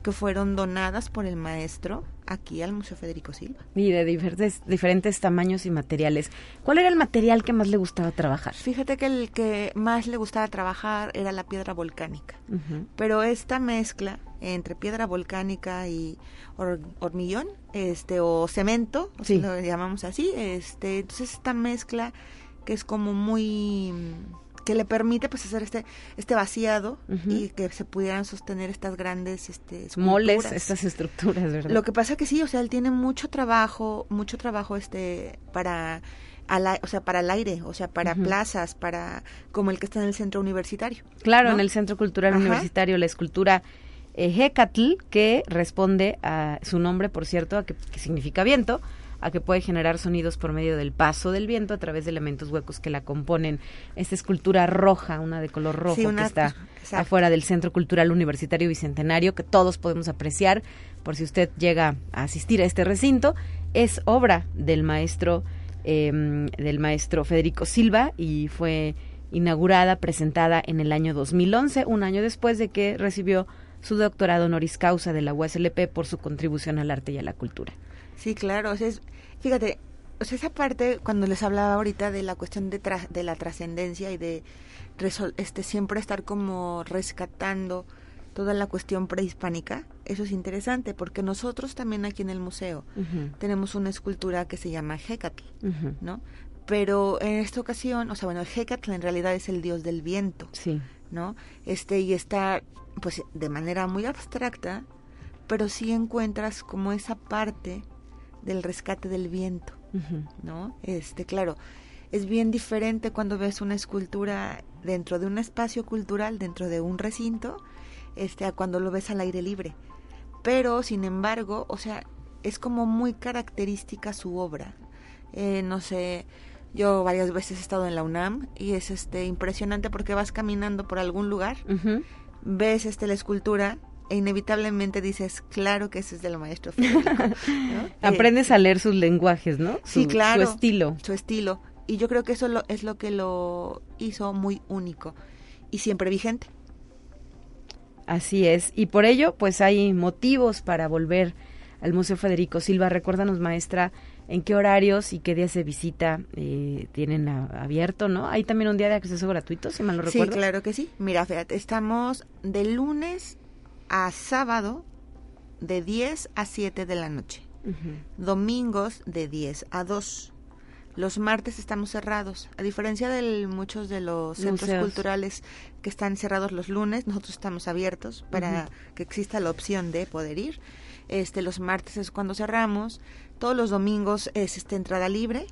que fueron donadas por el maestro aquí al Museo Federico Silva. Y de diferentes, diferentes tamaños y materiales. ¿Cuál era el material que más le gustaba trabajar? Fíjate que el que más le gustaba trabajar era la piedra volcánica. Pero esta mezcla entre piedra volcánica y hormigón, este, o cemento, si lo llamamos así, este, entonces esta mezcla que es como muy que le permite pues hacer este este vaciado y que se pudieran sostener estas grandes este moles estas estructuras verdad lo que pasa que sí o sea él tiene mucho trabajo mucho trabajo este para o sea, para el aire, o sea, para plazas, para como el que está en el centro universitario. Claro, en el centro cultural universitario, la escultura eh, que responde a su nombre, por cierto, a que significa viento, a que puede generar sonidos por medio del paso del viento a través de elementos huecos que la componen. Esta escultura roja, una de color rojo que está afuera del Centro Cultural Universitario Bicentenario, que todos podemos apreciar por si usted llega a asistir a este recinto, es obra del maestro em, del maestro Federico Silva y fue inaugurada, presentada en el año 2011, un año después de que recibió su doctorado honoris causa de la USLP por su contribución al arte y a la cultura. Sí, claro. es, fíjate, o sea, esa parte, cuando les hablaba ahorita de la cuestión de, de la trascendencia y de este siempre estar como rescatando toda la cuestión prehispánica, eso es interesante porque nosotros también aquí en el museo tenemos una escultura que se llama Hecatl, ¿no? Pero en esta ocasión, o sea, bueno, Hecatl en realidad es el dios del viento, sí. ¿no? Este y está pues de manera muy abstracta, pero sí encuentras como esa parte del rescate del viento, ¿no? Este, claro, es bien diferente cuando ves una escultura dentro de un espacio cultural, dentro de un recinto, este, a cuando lo ves al aire libre. Pero, sin embargo, o sea, es como muy característica su obra. Eh, no sé, yo varias veces he estado en la UNAM y es este impresionante porque vas caminando por algún lugar, ves este la escultura e inevitablemente dices, claro que ese es del maestro Aprendes a leer sus lenguajes, ¿no? sí, claro. Su estilo. Su estilo. Y yo creo que eso es lo que lo hizo muy único y siempre vigente. Así es. Y por ello, pues hay motivos para volver al Museo Federico Silva. Recuérdanos, maestra, en qué horarios y qué días de visita eh, tienen abierto, ¿no? Hay también un día de acceso gratuito, si mal no recuerdo. Sí, claro que sí. Mira, fíjate, estamos de lunes a sábado de 10 a 7 de la noche. Domingos de 10 a 2. Los martes estamos cerrados. A diferencia de muchos de los centros culturales que están cerrados los lunes, nosotros estamos abiertos para que exista la opción de poder ir. Este, los martes es cuando cerramos. Todos los domingos es esta entrada libre.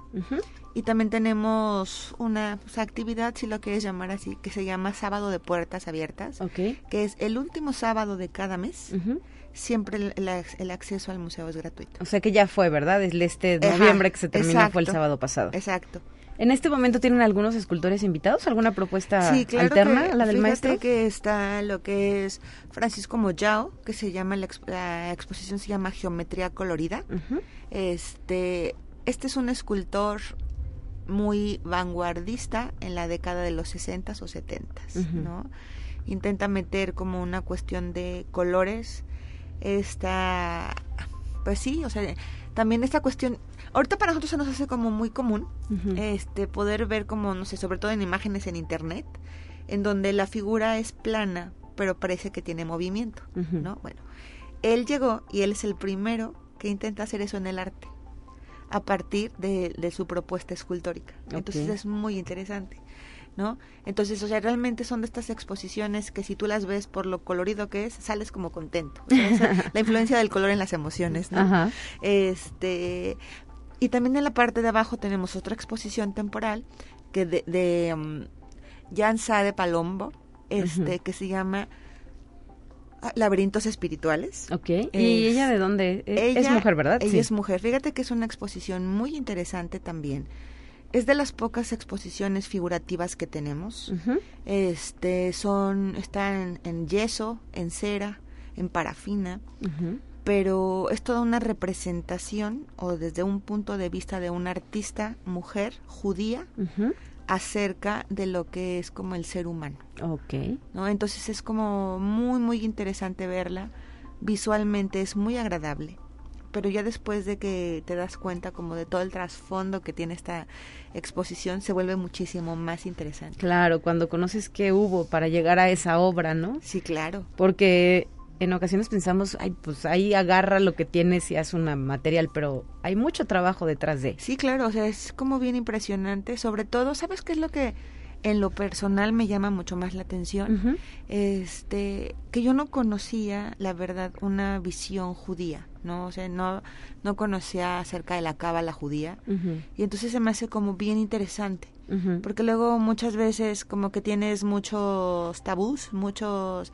Y también tenemos una pues, actividad, si lo quieres llamar así, que se llama Sábado de Puertas Abiertas. Que es el último sábado de cada mes siempre el, acceso al museo es gratuito. O sea que ya fue, ¿verdad? El este noviembre que se terminó fue el sábado pasado. Exacto. ¿En este momento tienen algunos escultores invitados? ¿Alguna propuesta alterna a la del maestro? que está lo que es Francisco Moyao, que se llama, la, exposición se llama Geometría Colorida. Este, este es un escultor muy vanguardista en la década de los 60 o 70, ¿no? Intenta meter como una cuestión de colores, esta, pues sí, o sea, también esta cuestión, ahorita para nosotros se nos hace como muy común, este, poder ver como, no sé, sobre todo en imágenes en internet, en donde la figura es plana, pero parece que tiene movimiento, ¿no? Bueno, él llegó y él es el primero que intenta hacer eso en el arte a partir de, de su propuesta escultórica. Entonces es muy interesante. ¿no? Entonces, o sea, realmente son de estas exposiciones que si tú las ves por lo colorido que es, sales como contento. la influencia del color en las emociones, ¿no? Este, y también en la parte de abajo tenemos otra exposición temporal que de, de um, Jan Sade Palombo, este, que se llama ah, Laberintos Espirituales. Ok. ¿Y ella de dónde? E, es mujer, ¿verdad? Ella es mujer. Fíjate que es una exposición muy interesante también es de las pocas exposiciones figurativas que tenemos. Este son están en yeso, en cera, en parafina, pero es toda una representación o desde un punto de vista de una artista mujer judía acerca de lo que es como el ser humano. Okay. ¿no? Entonces es como muy muy interesante verla. Visualmente es muy agradable pero ya después de que te das cuenta como de todo el trasfondo que tiene esta exposición, se vuelve muchísimo más interesante. Claro, cuando conoces qué hubo para llegar a esa obra, ¿no? Sí, claro. Porque en ocasiones pensamos, ay, pues ahí agarra lo que tienes y hace un material, pero hay mucho trabajo detrás de. Sí, claro, o sea, es como bien impresionante, sobre todo, ¿sabes qué es lo que en lo personal me llama mucho más la atención? Este, que yo no conocía, la verdad, una visión judía ¿no? O sea, no, no conocía acerca de la cábala judía. Y entonces se me hace como bien interesante. Porque luego muchas veces como que tienes muchos tabús, muchos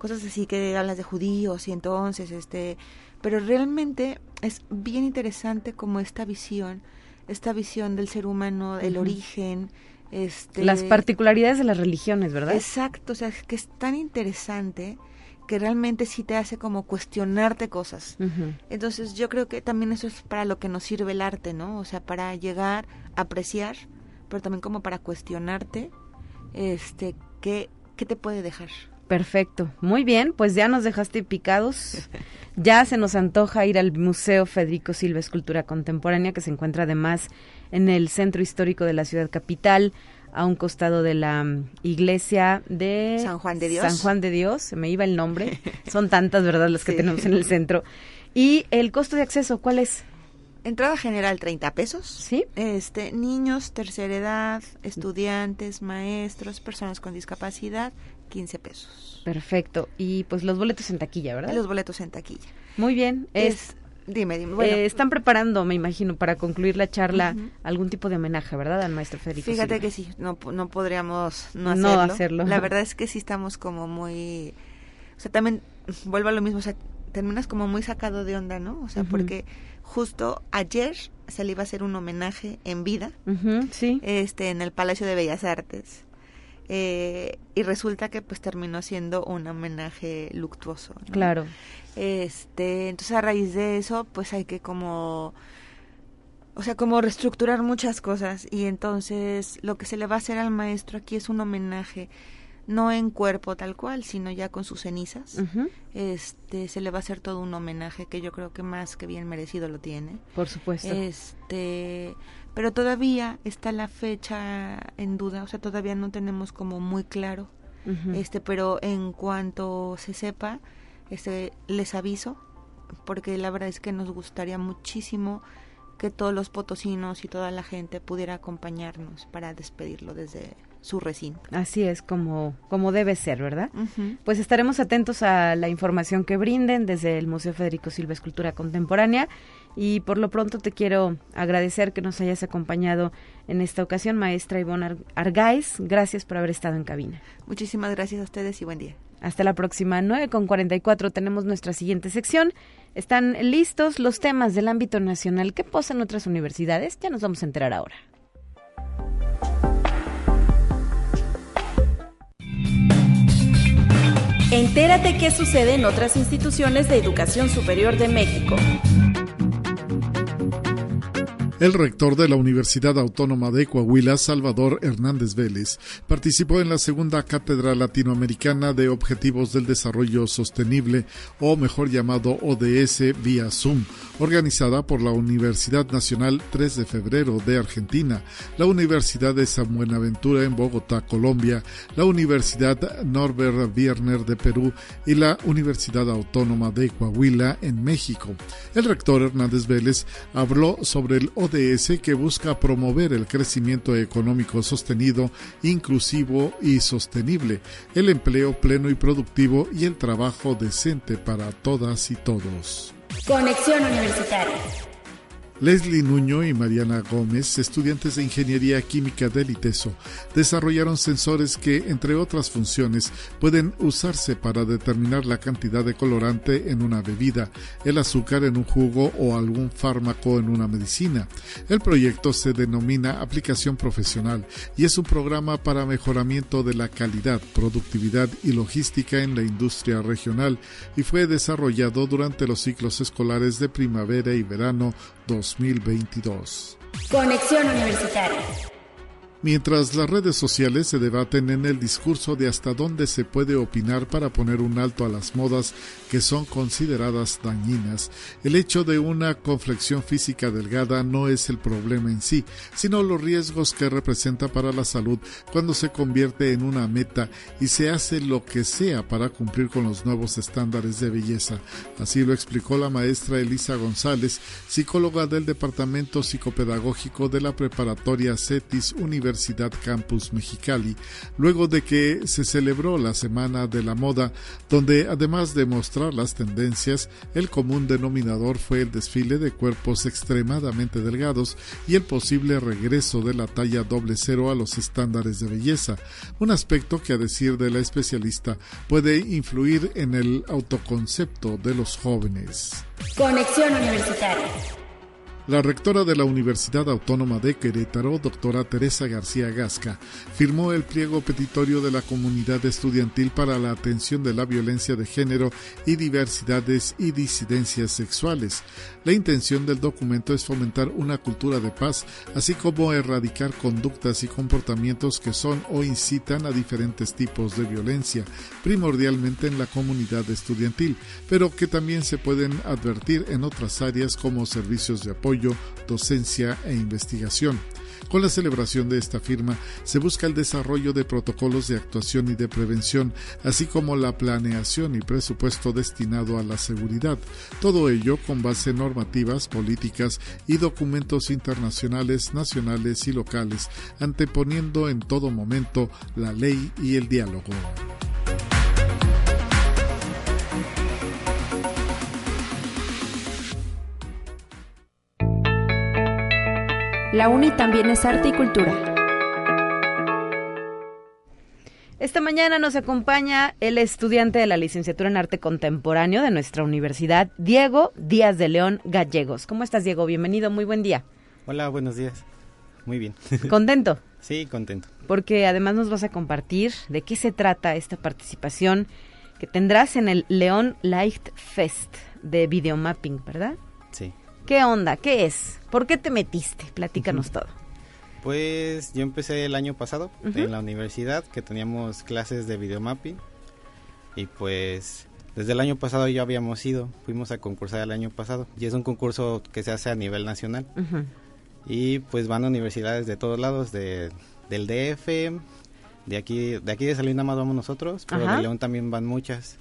cosas así que hablas de judíos y entonces este pero realmente es bien interesante como esta visión esta visión del ser humano el origen este las particularidades de las religiones verdad exacto o sea que es tan interesante que realmente sí te hace como cuestionarte cosas. Entonces yo creo que también eso es para lo que nos sirve el arte, ¿no? O sea, para llegar a apreciar, pero también como para cuestionarte, este, qué, qué te puede dejar. Perfecto, muy bien, pues ya nos dejaste picados. Ya se nos antoja ir al Museo Federico Silva Escultura Contemporánea, que se encuentra además en el centro histórico de la ciudad capital, a un costado de la mm, iglesia de San Juan de Dios. San Juan de Dios, se me iba el nombre. Son tantas, ¿verdad?, las que tenemos en el centro. ¿Y el costo de acceso cuál es? Entrada general 30 pesos. Sí. Este, niños, tercera edad, estudiantes, maestros, personas con discapacidad, 15 pesos. Perfecto. Y pues los boletos en taquilla, ¿verdad? los boletos en taquilla. Muy bien. Es, dime, dime. Bueno, eh, están preparando, me imagino, para concluir la charla algún tipo de homenaje, ¿verdad, al maestro Federico? Fíjate que sí, no, no podríamos no hacerlo. no hacerlo. La verdad es que sí estamos como muy... O sea, también vuelvo a lo mismo, o sea, terminas como muy sacado de onda, ¿no? O sea, porque justo ayer se le iba a hacer un homenaje en vida, sí. este, en el Palacio de Bellas Artes. Eh, y resulta que pues terminó siendo un homenaje luctuoso. Claro. Este, entonces a raíz de eso, pues hay que como, o sea, como reestructurar muchas cosas y entonces lo que se le va a hacer al maestro aquí es un homenaje no en cuerpo tal cual, sino ya con sus cenizas. Este se le va a hacer todo un homenaje que yo creo que más que bien merecido lo tiene. Por supuesto. Este, pero todavía está la fecha en duda, o sea, todavía no tenemos como muy claro. Este, pero en cuanto se sepa, este les aviso porque la verdad es que nos gustaría muchísimo que todos los potosinos y toda la gente pudiera acompañarnos para despedirlo desde su recinto. Así es como, como debe ser, ¿verdad? Pues estaremos atentos a la información que brinden desde el Museo Federico Silva Escultura Contemporánea y por lo pronto te quiero agradecer que nos hayas acompañado en esta ocasión, maestra Ivonne Argáiz. Gracias por haber estado en cabina. Muchísimas gracias a ustedes y buen día. Hasta la próxima, 9 con 44 tenemos nuestra siguiente sección. ¿Están listos los temas del ámbito nacional que posan otras universidades? Ya nos vamos a enterar ahora. Entérate qué sucede en otras instituciones de educación superior de México. El rector de la Universidad Autónoma de Coahuila, Salvador Hernández Vélez, participó en la segunda Cátedra Latinoamericana de Objetivos del Desarrollo Sostenible, o mejor llamado ODS vía Zoom, organizada por la Universidad Nacional 3 de Febrero de Argentina, la Universidad de San Buenaventura en Bogotá, Colombia, la Universidad Norbert Wiener de Perú y la Universidad Autónoma de Coahuila en México. El rector Hernández Vélez habló sobre el ODS que busca promover el crecimiento económico sostenido, inclusivo y sostenible, el empleo pleno y productivo y el trabajo decente para todas y todos. Conexión Universitaria. Leslie Nuño y Mariana Gómez, estudiantes de Ingeniería Química del ITESO, desarrollaron sensores que, entre otras funciones, pueden usarse para determinar la cantidad de colorante en una bebida, el azúcar en un jugo o algún fármaco en una medicina. El proyecto se denomina Aplicación Profesional y es un programa para mejoramiento de la calidad, productividad y logística en la industria regional y fue desarrollado durante los ciclos escolares de primavera y verano 2022. Conexión Universitaria. Mientras las redes sociales se debaten en el discurso de hasta dónde se puede opinar para poner un alto a las modas que son consideradas dañinas. El hecho de una conflexión física delgada no es el problema en sí, sino los riesgos que representa para la salud cuando se convierte en una meta y se hace lo que sea para cumplir con los nuevos estándares de belleza. Así lo explicó la maestra Elisa González, psicóloga del Departamento Psicopedagógico de la Preparatoria CETIS Universidad Campus Mexicali, luego de que se celebró la Semana de la Moda, donde además de mostrar las tendencias, el común denominador fue el desfile de cuerpos extremadamente delgados y el posible regreso de la talla doble cero a los estándares de belleza, un aspecto que a decir de la especialista puede influir en el autoconcepto de los jóvenes. Conexión Universitaria. La rectora de la Universidad Autónoma de Querétaro, doctora Teresa García Gasca, firmó el pliego petitorio de la comunidad estudiantil para la atención de la violencia de género y diversidades y disidencias sexuales. La intención del documento es fomentar una cultura de paz, así como erradicar conductas y comportamientos que son o incitan a diferentes tipos de violencia, primordialmente en la comunidad estudiantil, pero que también se pueden advertir en otras áreas como servicios de apoyo, docencia e investigación. Con la celebración de esta firma se busca el desarrollo de protocolos de actuación y de prevención, así como la planeación y presupuesto destinado a la seguridad. Todo ello con base en normativas, políticas y documentos internacionales, nacionales y locales, anteponiendo en todo momento la ley y el diálogo. La UNI también es arte y cultura. Esta mañana nos acompaña el estudiante de la licenciatura en arte contemporáneo de nuestra universidad, Diego Díaz de León Gallegos. ¿Cómo estás, Diego? Bienvenido, muy buen día. Hola, buenos días. Muy bien. ¿Contento? sí, contento. Porque además nos vas a compartir de qué se trata esta participación que tendrás en el León Light Fest de videomapping, ¿verdad? Sí. ¿Qué onda? ¿Qué es? ¿Por qué te metiste? Platícanos todo. Pues yo empecé el año pasado en la universidad que teníamos clases de videomapping y pues desde el año pasado ya habíamos ido, fuimos a concursar el año pasado y es un concurso que se hace a nivel nacional y pues van a universidades de todos lados, de, del DF, de aquí de aquí de Salina más vamos nosotros, pero de León también van muchas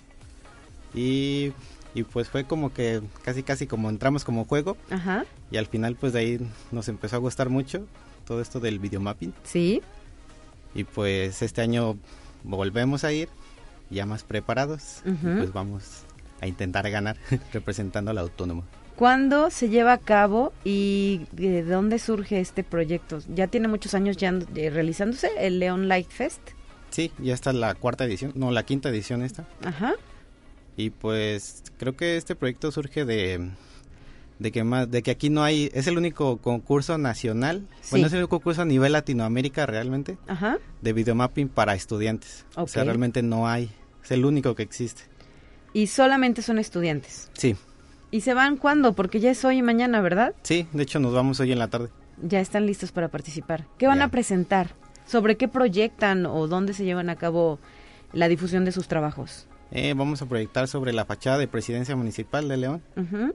y y pues fue como que casi casi como entramos como juego Ajá. y al final pues de ahí nos empezó a gustar mucho todo esto del videomapping. Sí. Y pues este año volvemos a ir ya más preparados y pues vamos a intentar ganar representando al autónomo. ¿Cuándo se lleva a cabo y de dónde surge este proyecto? ¿Ya tiene muchos años ya realizándose el León Light Fest? Sí, ya está la cuarta edición, no, la quinta edición esta. Ajá. Y pues creo que este proyecto surge de, de que más de que aquí no hay es el único concurso nacional bueno es el único concurso a nivel Latinoamérica realmente Ajá. de videomapping para estudiantes. O sea realmente no hay es el único que existe. Y solamente son estudiantes. Sí. Y se van cuándo porque ya es hoy y mañana verdad sí de hecho nos vamos hoy en la tarde. Ya están listos para participar. Qué van a presentar sobre qué proyectan o dónde se llevan a cabo la difusión de sus trabajos eh, vamos a proyectar sobre la fachada de Presidencia Municipal de León.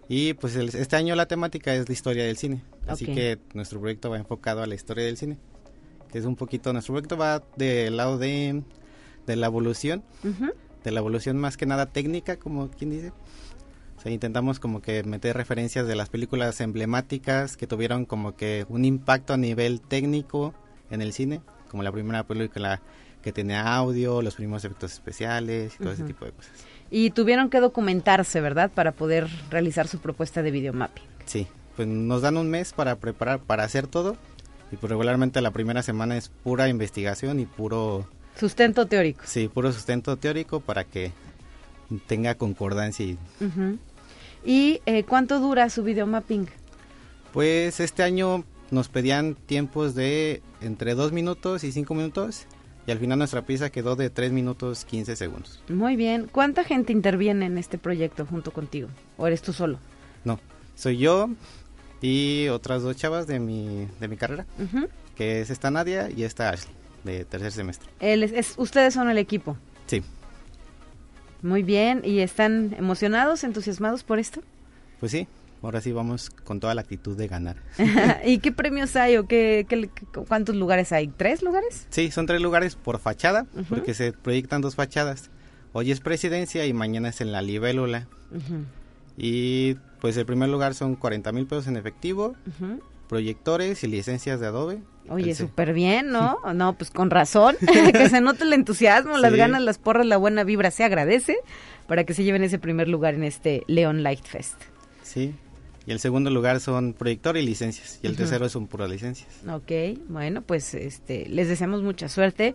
Y pues este año la temática es la historia del cine. Así que nuestro proyecto va enfocado a la historia del cine. Que es un poquito, nuestro proyecto va del lado de, de la evolución. De la evolución más que nada técnica, como quien dice. O sea, intentamos como que meter referencias de las películas emblemáticas que tuvieron como que un impacto a nivel técnico en el cine. Como la primera película que tenía audio, los primeros efectos especiales y todo ese tipo de cosas. Y tuvieron que documentarse, ¿verdad? Para poder realizar su propuesta de videomapping. Sí, pues nos dan un mes para preparar, para hacer todo. Y pues regularmente la primera semana es pura investigación y puro... Sustento teórico. Sí, puro sustento teórico para que tenga concordancia. ¿Y, ¿Y eh, cuánto dura su videomapping? Pues este año nos pedían tiempos de entre dos minutos y cinco minutos y al final nuestra pieza quedó de 3 minutos 15 segundos. Muy bien. ¿Cuánta gente interviene en este proyecto junto contigo? ¿O eres tú solo? No, soy yo y otras dos chavas de mi, de mi carrera, que es esta Nadia y esta Ashley, de tercer semestre. es, ¿Ustedes son el equipo? Sí. Muy bien. ¿Y están emocionados, entusiasmados por esto? Pues sí, ahora sí vamos con toda la actitud de ganar. ¿Y qué premios hay o qué, cuántos lugares hay? ¿Tres lugares? Sí, son tres lugares por fachada, porque se proyectan dos fachadas. Hoy es presidencia y mañana es en la libélula. Y pues el primer lugar son 40 mil pesos en efectivo, proyectores y licencias de Adobe. Oye, súper bien, ¿no? No, pues con razón, que se note el entusiasmo, las ganas, las porras, la buena vibra, se agradece para que se lleven ese primer lugar en este León Light Fest. Sí, y el segundo lugar son proyector y licencias. Y el tercero son puras licencias. Ok, bueno, pues este, les deseamos mucha suerte.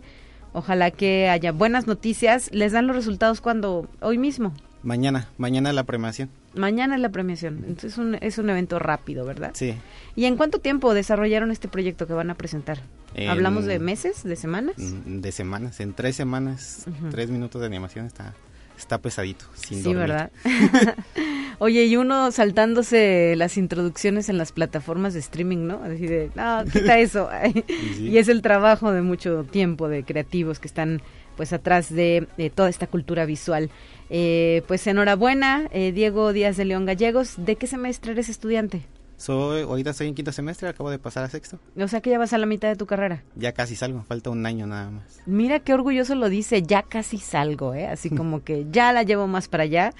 Ojalá que haya buenas noticias. ¿Les dan los resultados cuando? Hoy mismo. Mañana, mañana la premación. Mañana es la premiación, entonces es un, es un evento rápido, ¿verdad? Sí. ¿Y en cuánto tiempo desarrollaron este proyecto que van a presentar? ¿Hablamos de meses, de semanas? Mm, de semanas, en tres semanas, tres minutos de animación está, está pesadito, sin Sí, ¿verdad? Oye, y uno saltándose las introducciones en las plataformas de streaming, ¿no? Así de, no, quita eso. Y es el trabajo de mucho tiempo de creativos que están pues atrás de, toda esta cultura visual. Eh, pues enhorabuena, eh, Diego Díaz de León Gallegos. ¿De qué semestre eres estudiante? Soy, ahorita estoy en quinto semestre, acabo de pasar a sexto. O sea que ya vas a la mitad de tu carrera. Ya casi salgo, falta un año nada más. Mira qué orgulloso lo dice, ya casi salgo, ¿eh? Así como que ya la llevo más para allá.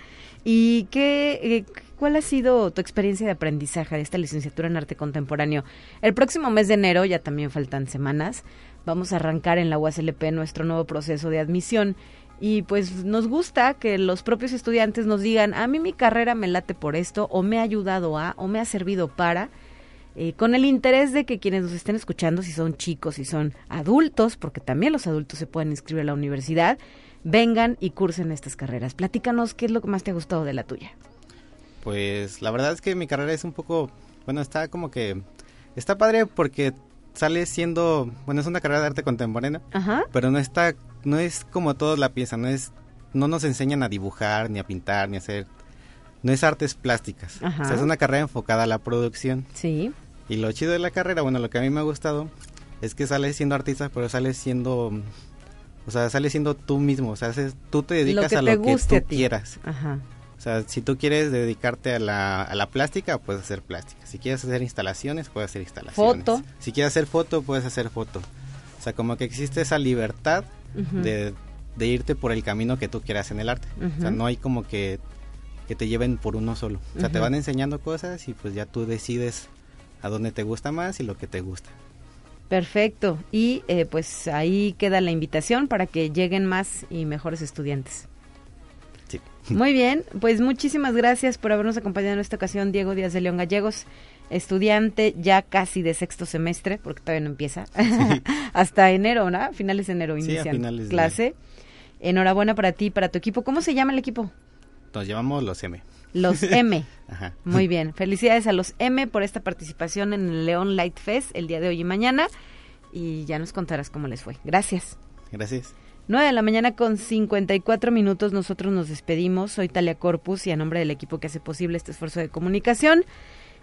¿Y qué, eh, cuál ha sido tu experiencia de aprendizaje de esta licenciatura en arte contemporáneo? El próximo mes de enero, ya también faltan semanas, vamos a arrancar en la UASLP nuestro nuevo proceso de admisión y pues nos gusta que los propios estudiantes nos digan, a mí mi carrera me late por esto, o me ha ayudado a, o me ha servido para, eh, con el interés de que quienes nos estén escuchando, si son chicos, si son adultos, porque también los adultos se pueden inscribir a la universidad, vengan y cursen estas carreras. Platícanos qué es lo que más te ha gustado de la tuya. Pues la verdad es que mi carrera es un poco, bueno, está como que, está padre porque sale siendo, bueno, es una carrera de arte contemporáneo, pero no está no es como todos la piensan, no es no nos enseñan a dibujar, ni a pintar, ni a hacer no es artes plásticas. O sea, es una carrera enfocada a la producción. Sí. Y lo chido de la carrera, bueno, lo que a mí me ha gustado es que sales siendo artista, pero sales siendo o sea, sales siendo tú mismo, o sea, tú te dedicas a lo que tú quieras. Ajá. O sea, si tú quieres dedicarte a la, a la plástica, puedes hacer plástica. Si quieres hacer instalaciones, puedes hacer instalaciones. Foto. Si quieres hacer foto, puedes hacer foto. O sea, como que existe esa libertad de, irte por el camino que tú quieras en el arte. O sea, no hay como que, que te lleven por uno solo. O sea, te van enseñando cosas y pues ya tú decides a dónde te gusta más y lo que te gusta. Perfecto. Y eh, pues ahí queda la invitación para que lleguen más y mejores estudiantes. Sí. Muy bien, pues muchísimas gracias por habernos acompañado en esta ocasión, Diego Díaz de León Gallegos estudiante ya casi de sexto semestre, porque todavía no empieza, hasta enero, ¿no? Finales de enero inician clase. Enhorabuena para ti y para tu equipo. ¿Cómo se llama el equipo? Nos llamamos los M. Los M. Ajá. Muy bien. Felicidades a los M por esta participación en el León Light Fest el día de hoy y mañana. Y ya nos contarás cómo les fue. Gracias. Gracias. 9 de la mañana con 54 minutos. Nosotros nos despedimos. Soy Talia Corpus y a nombre del equipo que hace posible este esfuerzo de comunicación.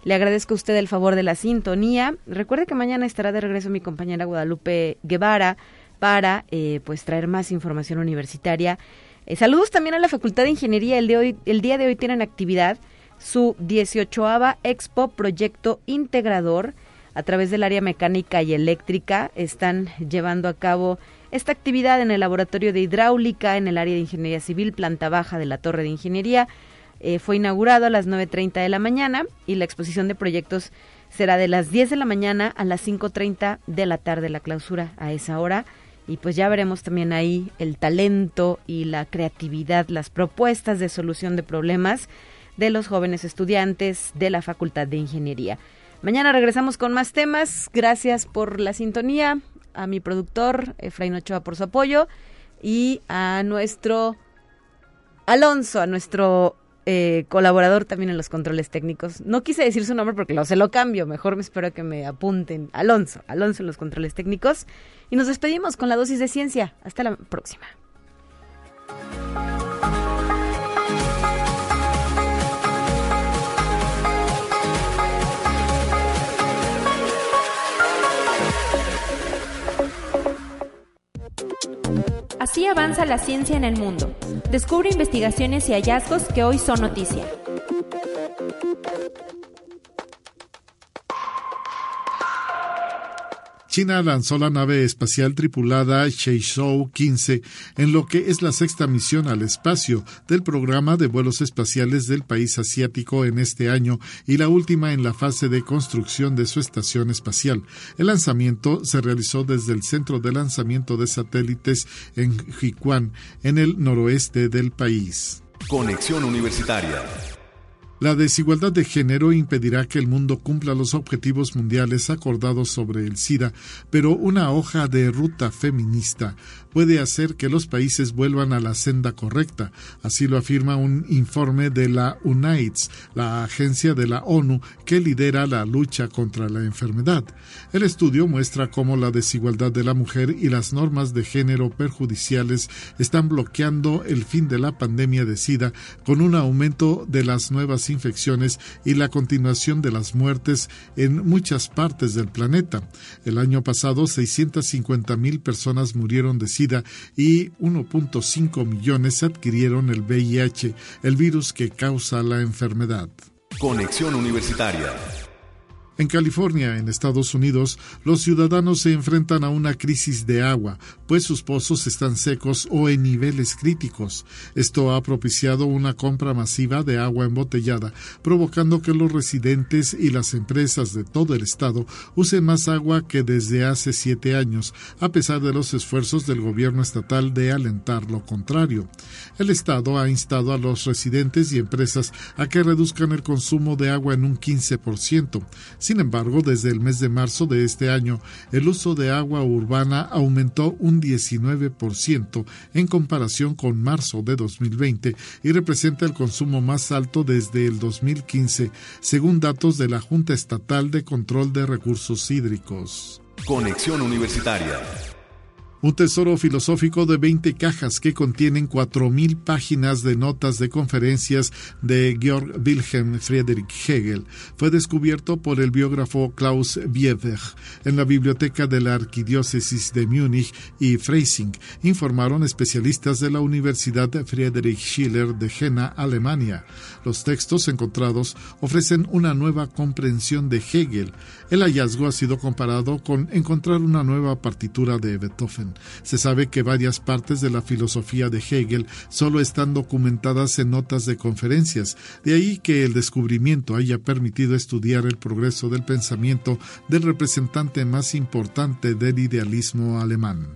Le agradezco a usted el favor de la sintonía. Recuerde que mañana estará de regreso mi compañera Guadalupe Guevara para eh, pues traer más información universitaria. Eh, saludos también a la Facultad de Ingeniería. El, de hoy, el día de hoy tienen actividad su 18 Expo Proyecto Integrador a través del área mecánica y eléctrica. Están llevando a cabo esta actividad en el Laboratorio de Hidráulica, en el área de Ingeniería Civil, planta baja de la Torre de Ingeniería. Eh, fue inaugurado a las 9.30 de la mañana y la exposición de proyectos será de las 10 de la mañana a las 5.30 de la tarde, la clausura a esa hora. Y pues ya veremos también ahí el talento y la creatividad, las propuestas de solución de problemas de los jóvenes estudiantes de la Facultad de Ingeniería. Mañana regresamos con más temas. Gracias por la sintonía, a mi productor Efraín Ochoa por su apoyo y a nuestro Alonso, a nuestro eh, colaborador también en los controles técnicos. No quise decir su nombre porque lo, se lo cambio, mejor me espero que me apunten. Alonso, Alonso en los controles técnicos. Y nos despedimos con la dosis de ciencia. Hasta la próxima. Así avanza la ciencia en el mundo. Descubre investigaciones y hallazgos que hoy son noticia. China lanzó la nave espacial tripulada Shenzhou 15 en lo que es la sexta misión al espacio del programa de vuelos espaciales del país asiático en este año y la última en la fase de construcción de su estación espacial. El lanzamiento se realizó desde el centro de lanzamiento de satélites en Jiquan, en el noroeste del país. Conexión Universitaria. La desigualdad de género impedirá que el mundo cumpla los objetivos mundiales acordados sobre el SIDA, pero una hoja de ruta feminista puede hacer que los países vuelvan a la senda correcta. Así lo afirma un informe de la UNAIDS, la agencia de la ONU que lidera la lucha contra la enfermedad. El estudio muestra cómo la desigualdad de la mujer y las normas de género perjudiciales están bloqueando el fin de la pandemia de SIDA con un aumento de las nuevas infecciones y la continuación de las muertes en muchas partes del planeta. El año pasado, 650 mil personas murieron de Y 1.5 millones adquirieron el VIH, el virus que causa la enfermedad. Conexión Universitaria. En California, en Estados Unidos, los ciudadanos se enfrentan a una crisis de agua, pues sus pozos están secos o en niveles críticos. Esto ha propiciado una compra masiva de agua embotellada, provocando que los residentes y las empresas de todo el estado usen más agua que desde hace siete años, a pesar de los esfuerzos del gobierno estatal de alentar lo contrario. El estado ha instado a los residentes y empresas a que reduzcan el consumo de agua en un 15%. Sin embargo, desde el mes de marzo de este año, el uso de agua urbana aumentó un 19% en comparación con marzo de 2020 y representa el consumo más alto desde el 2015, según datos de la Junta Estatal de Control de Recursos Hídricos. Conexión Universitaria un tesoro filosófico de 20 cajas que contienen 4.000 páginas de notas de conferencias de Georg Wilhelm Friedrich Hegel. Fue descubierto por el biógrafo Klaus Bieber en la biblioteca de la Arquidiócesis de Múnich y Freising, informaron especialistas de la Universidad Friedrich Schiller de Jena, Alemania. Los textos encontrados ofrecen una nueva comprensión de Hegel. El hallazgo ha sido comparado con encontrar una nueva partitura de Beethoven. Se sabe que varias partes de la filosofía de Hegel solo están documentadas en notas de conferencias, de ahí que el descubrimiento haya permitido estudiar el progreso del pensamiento del representante más importante del idealismo alemán.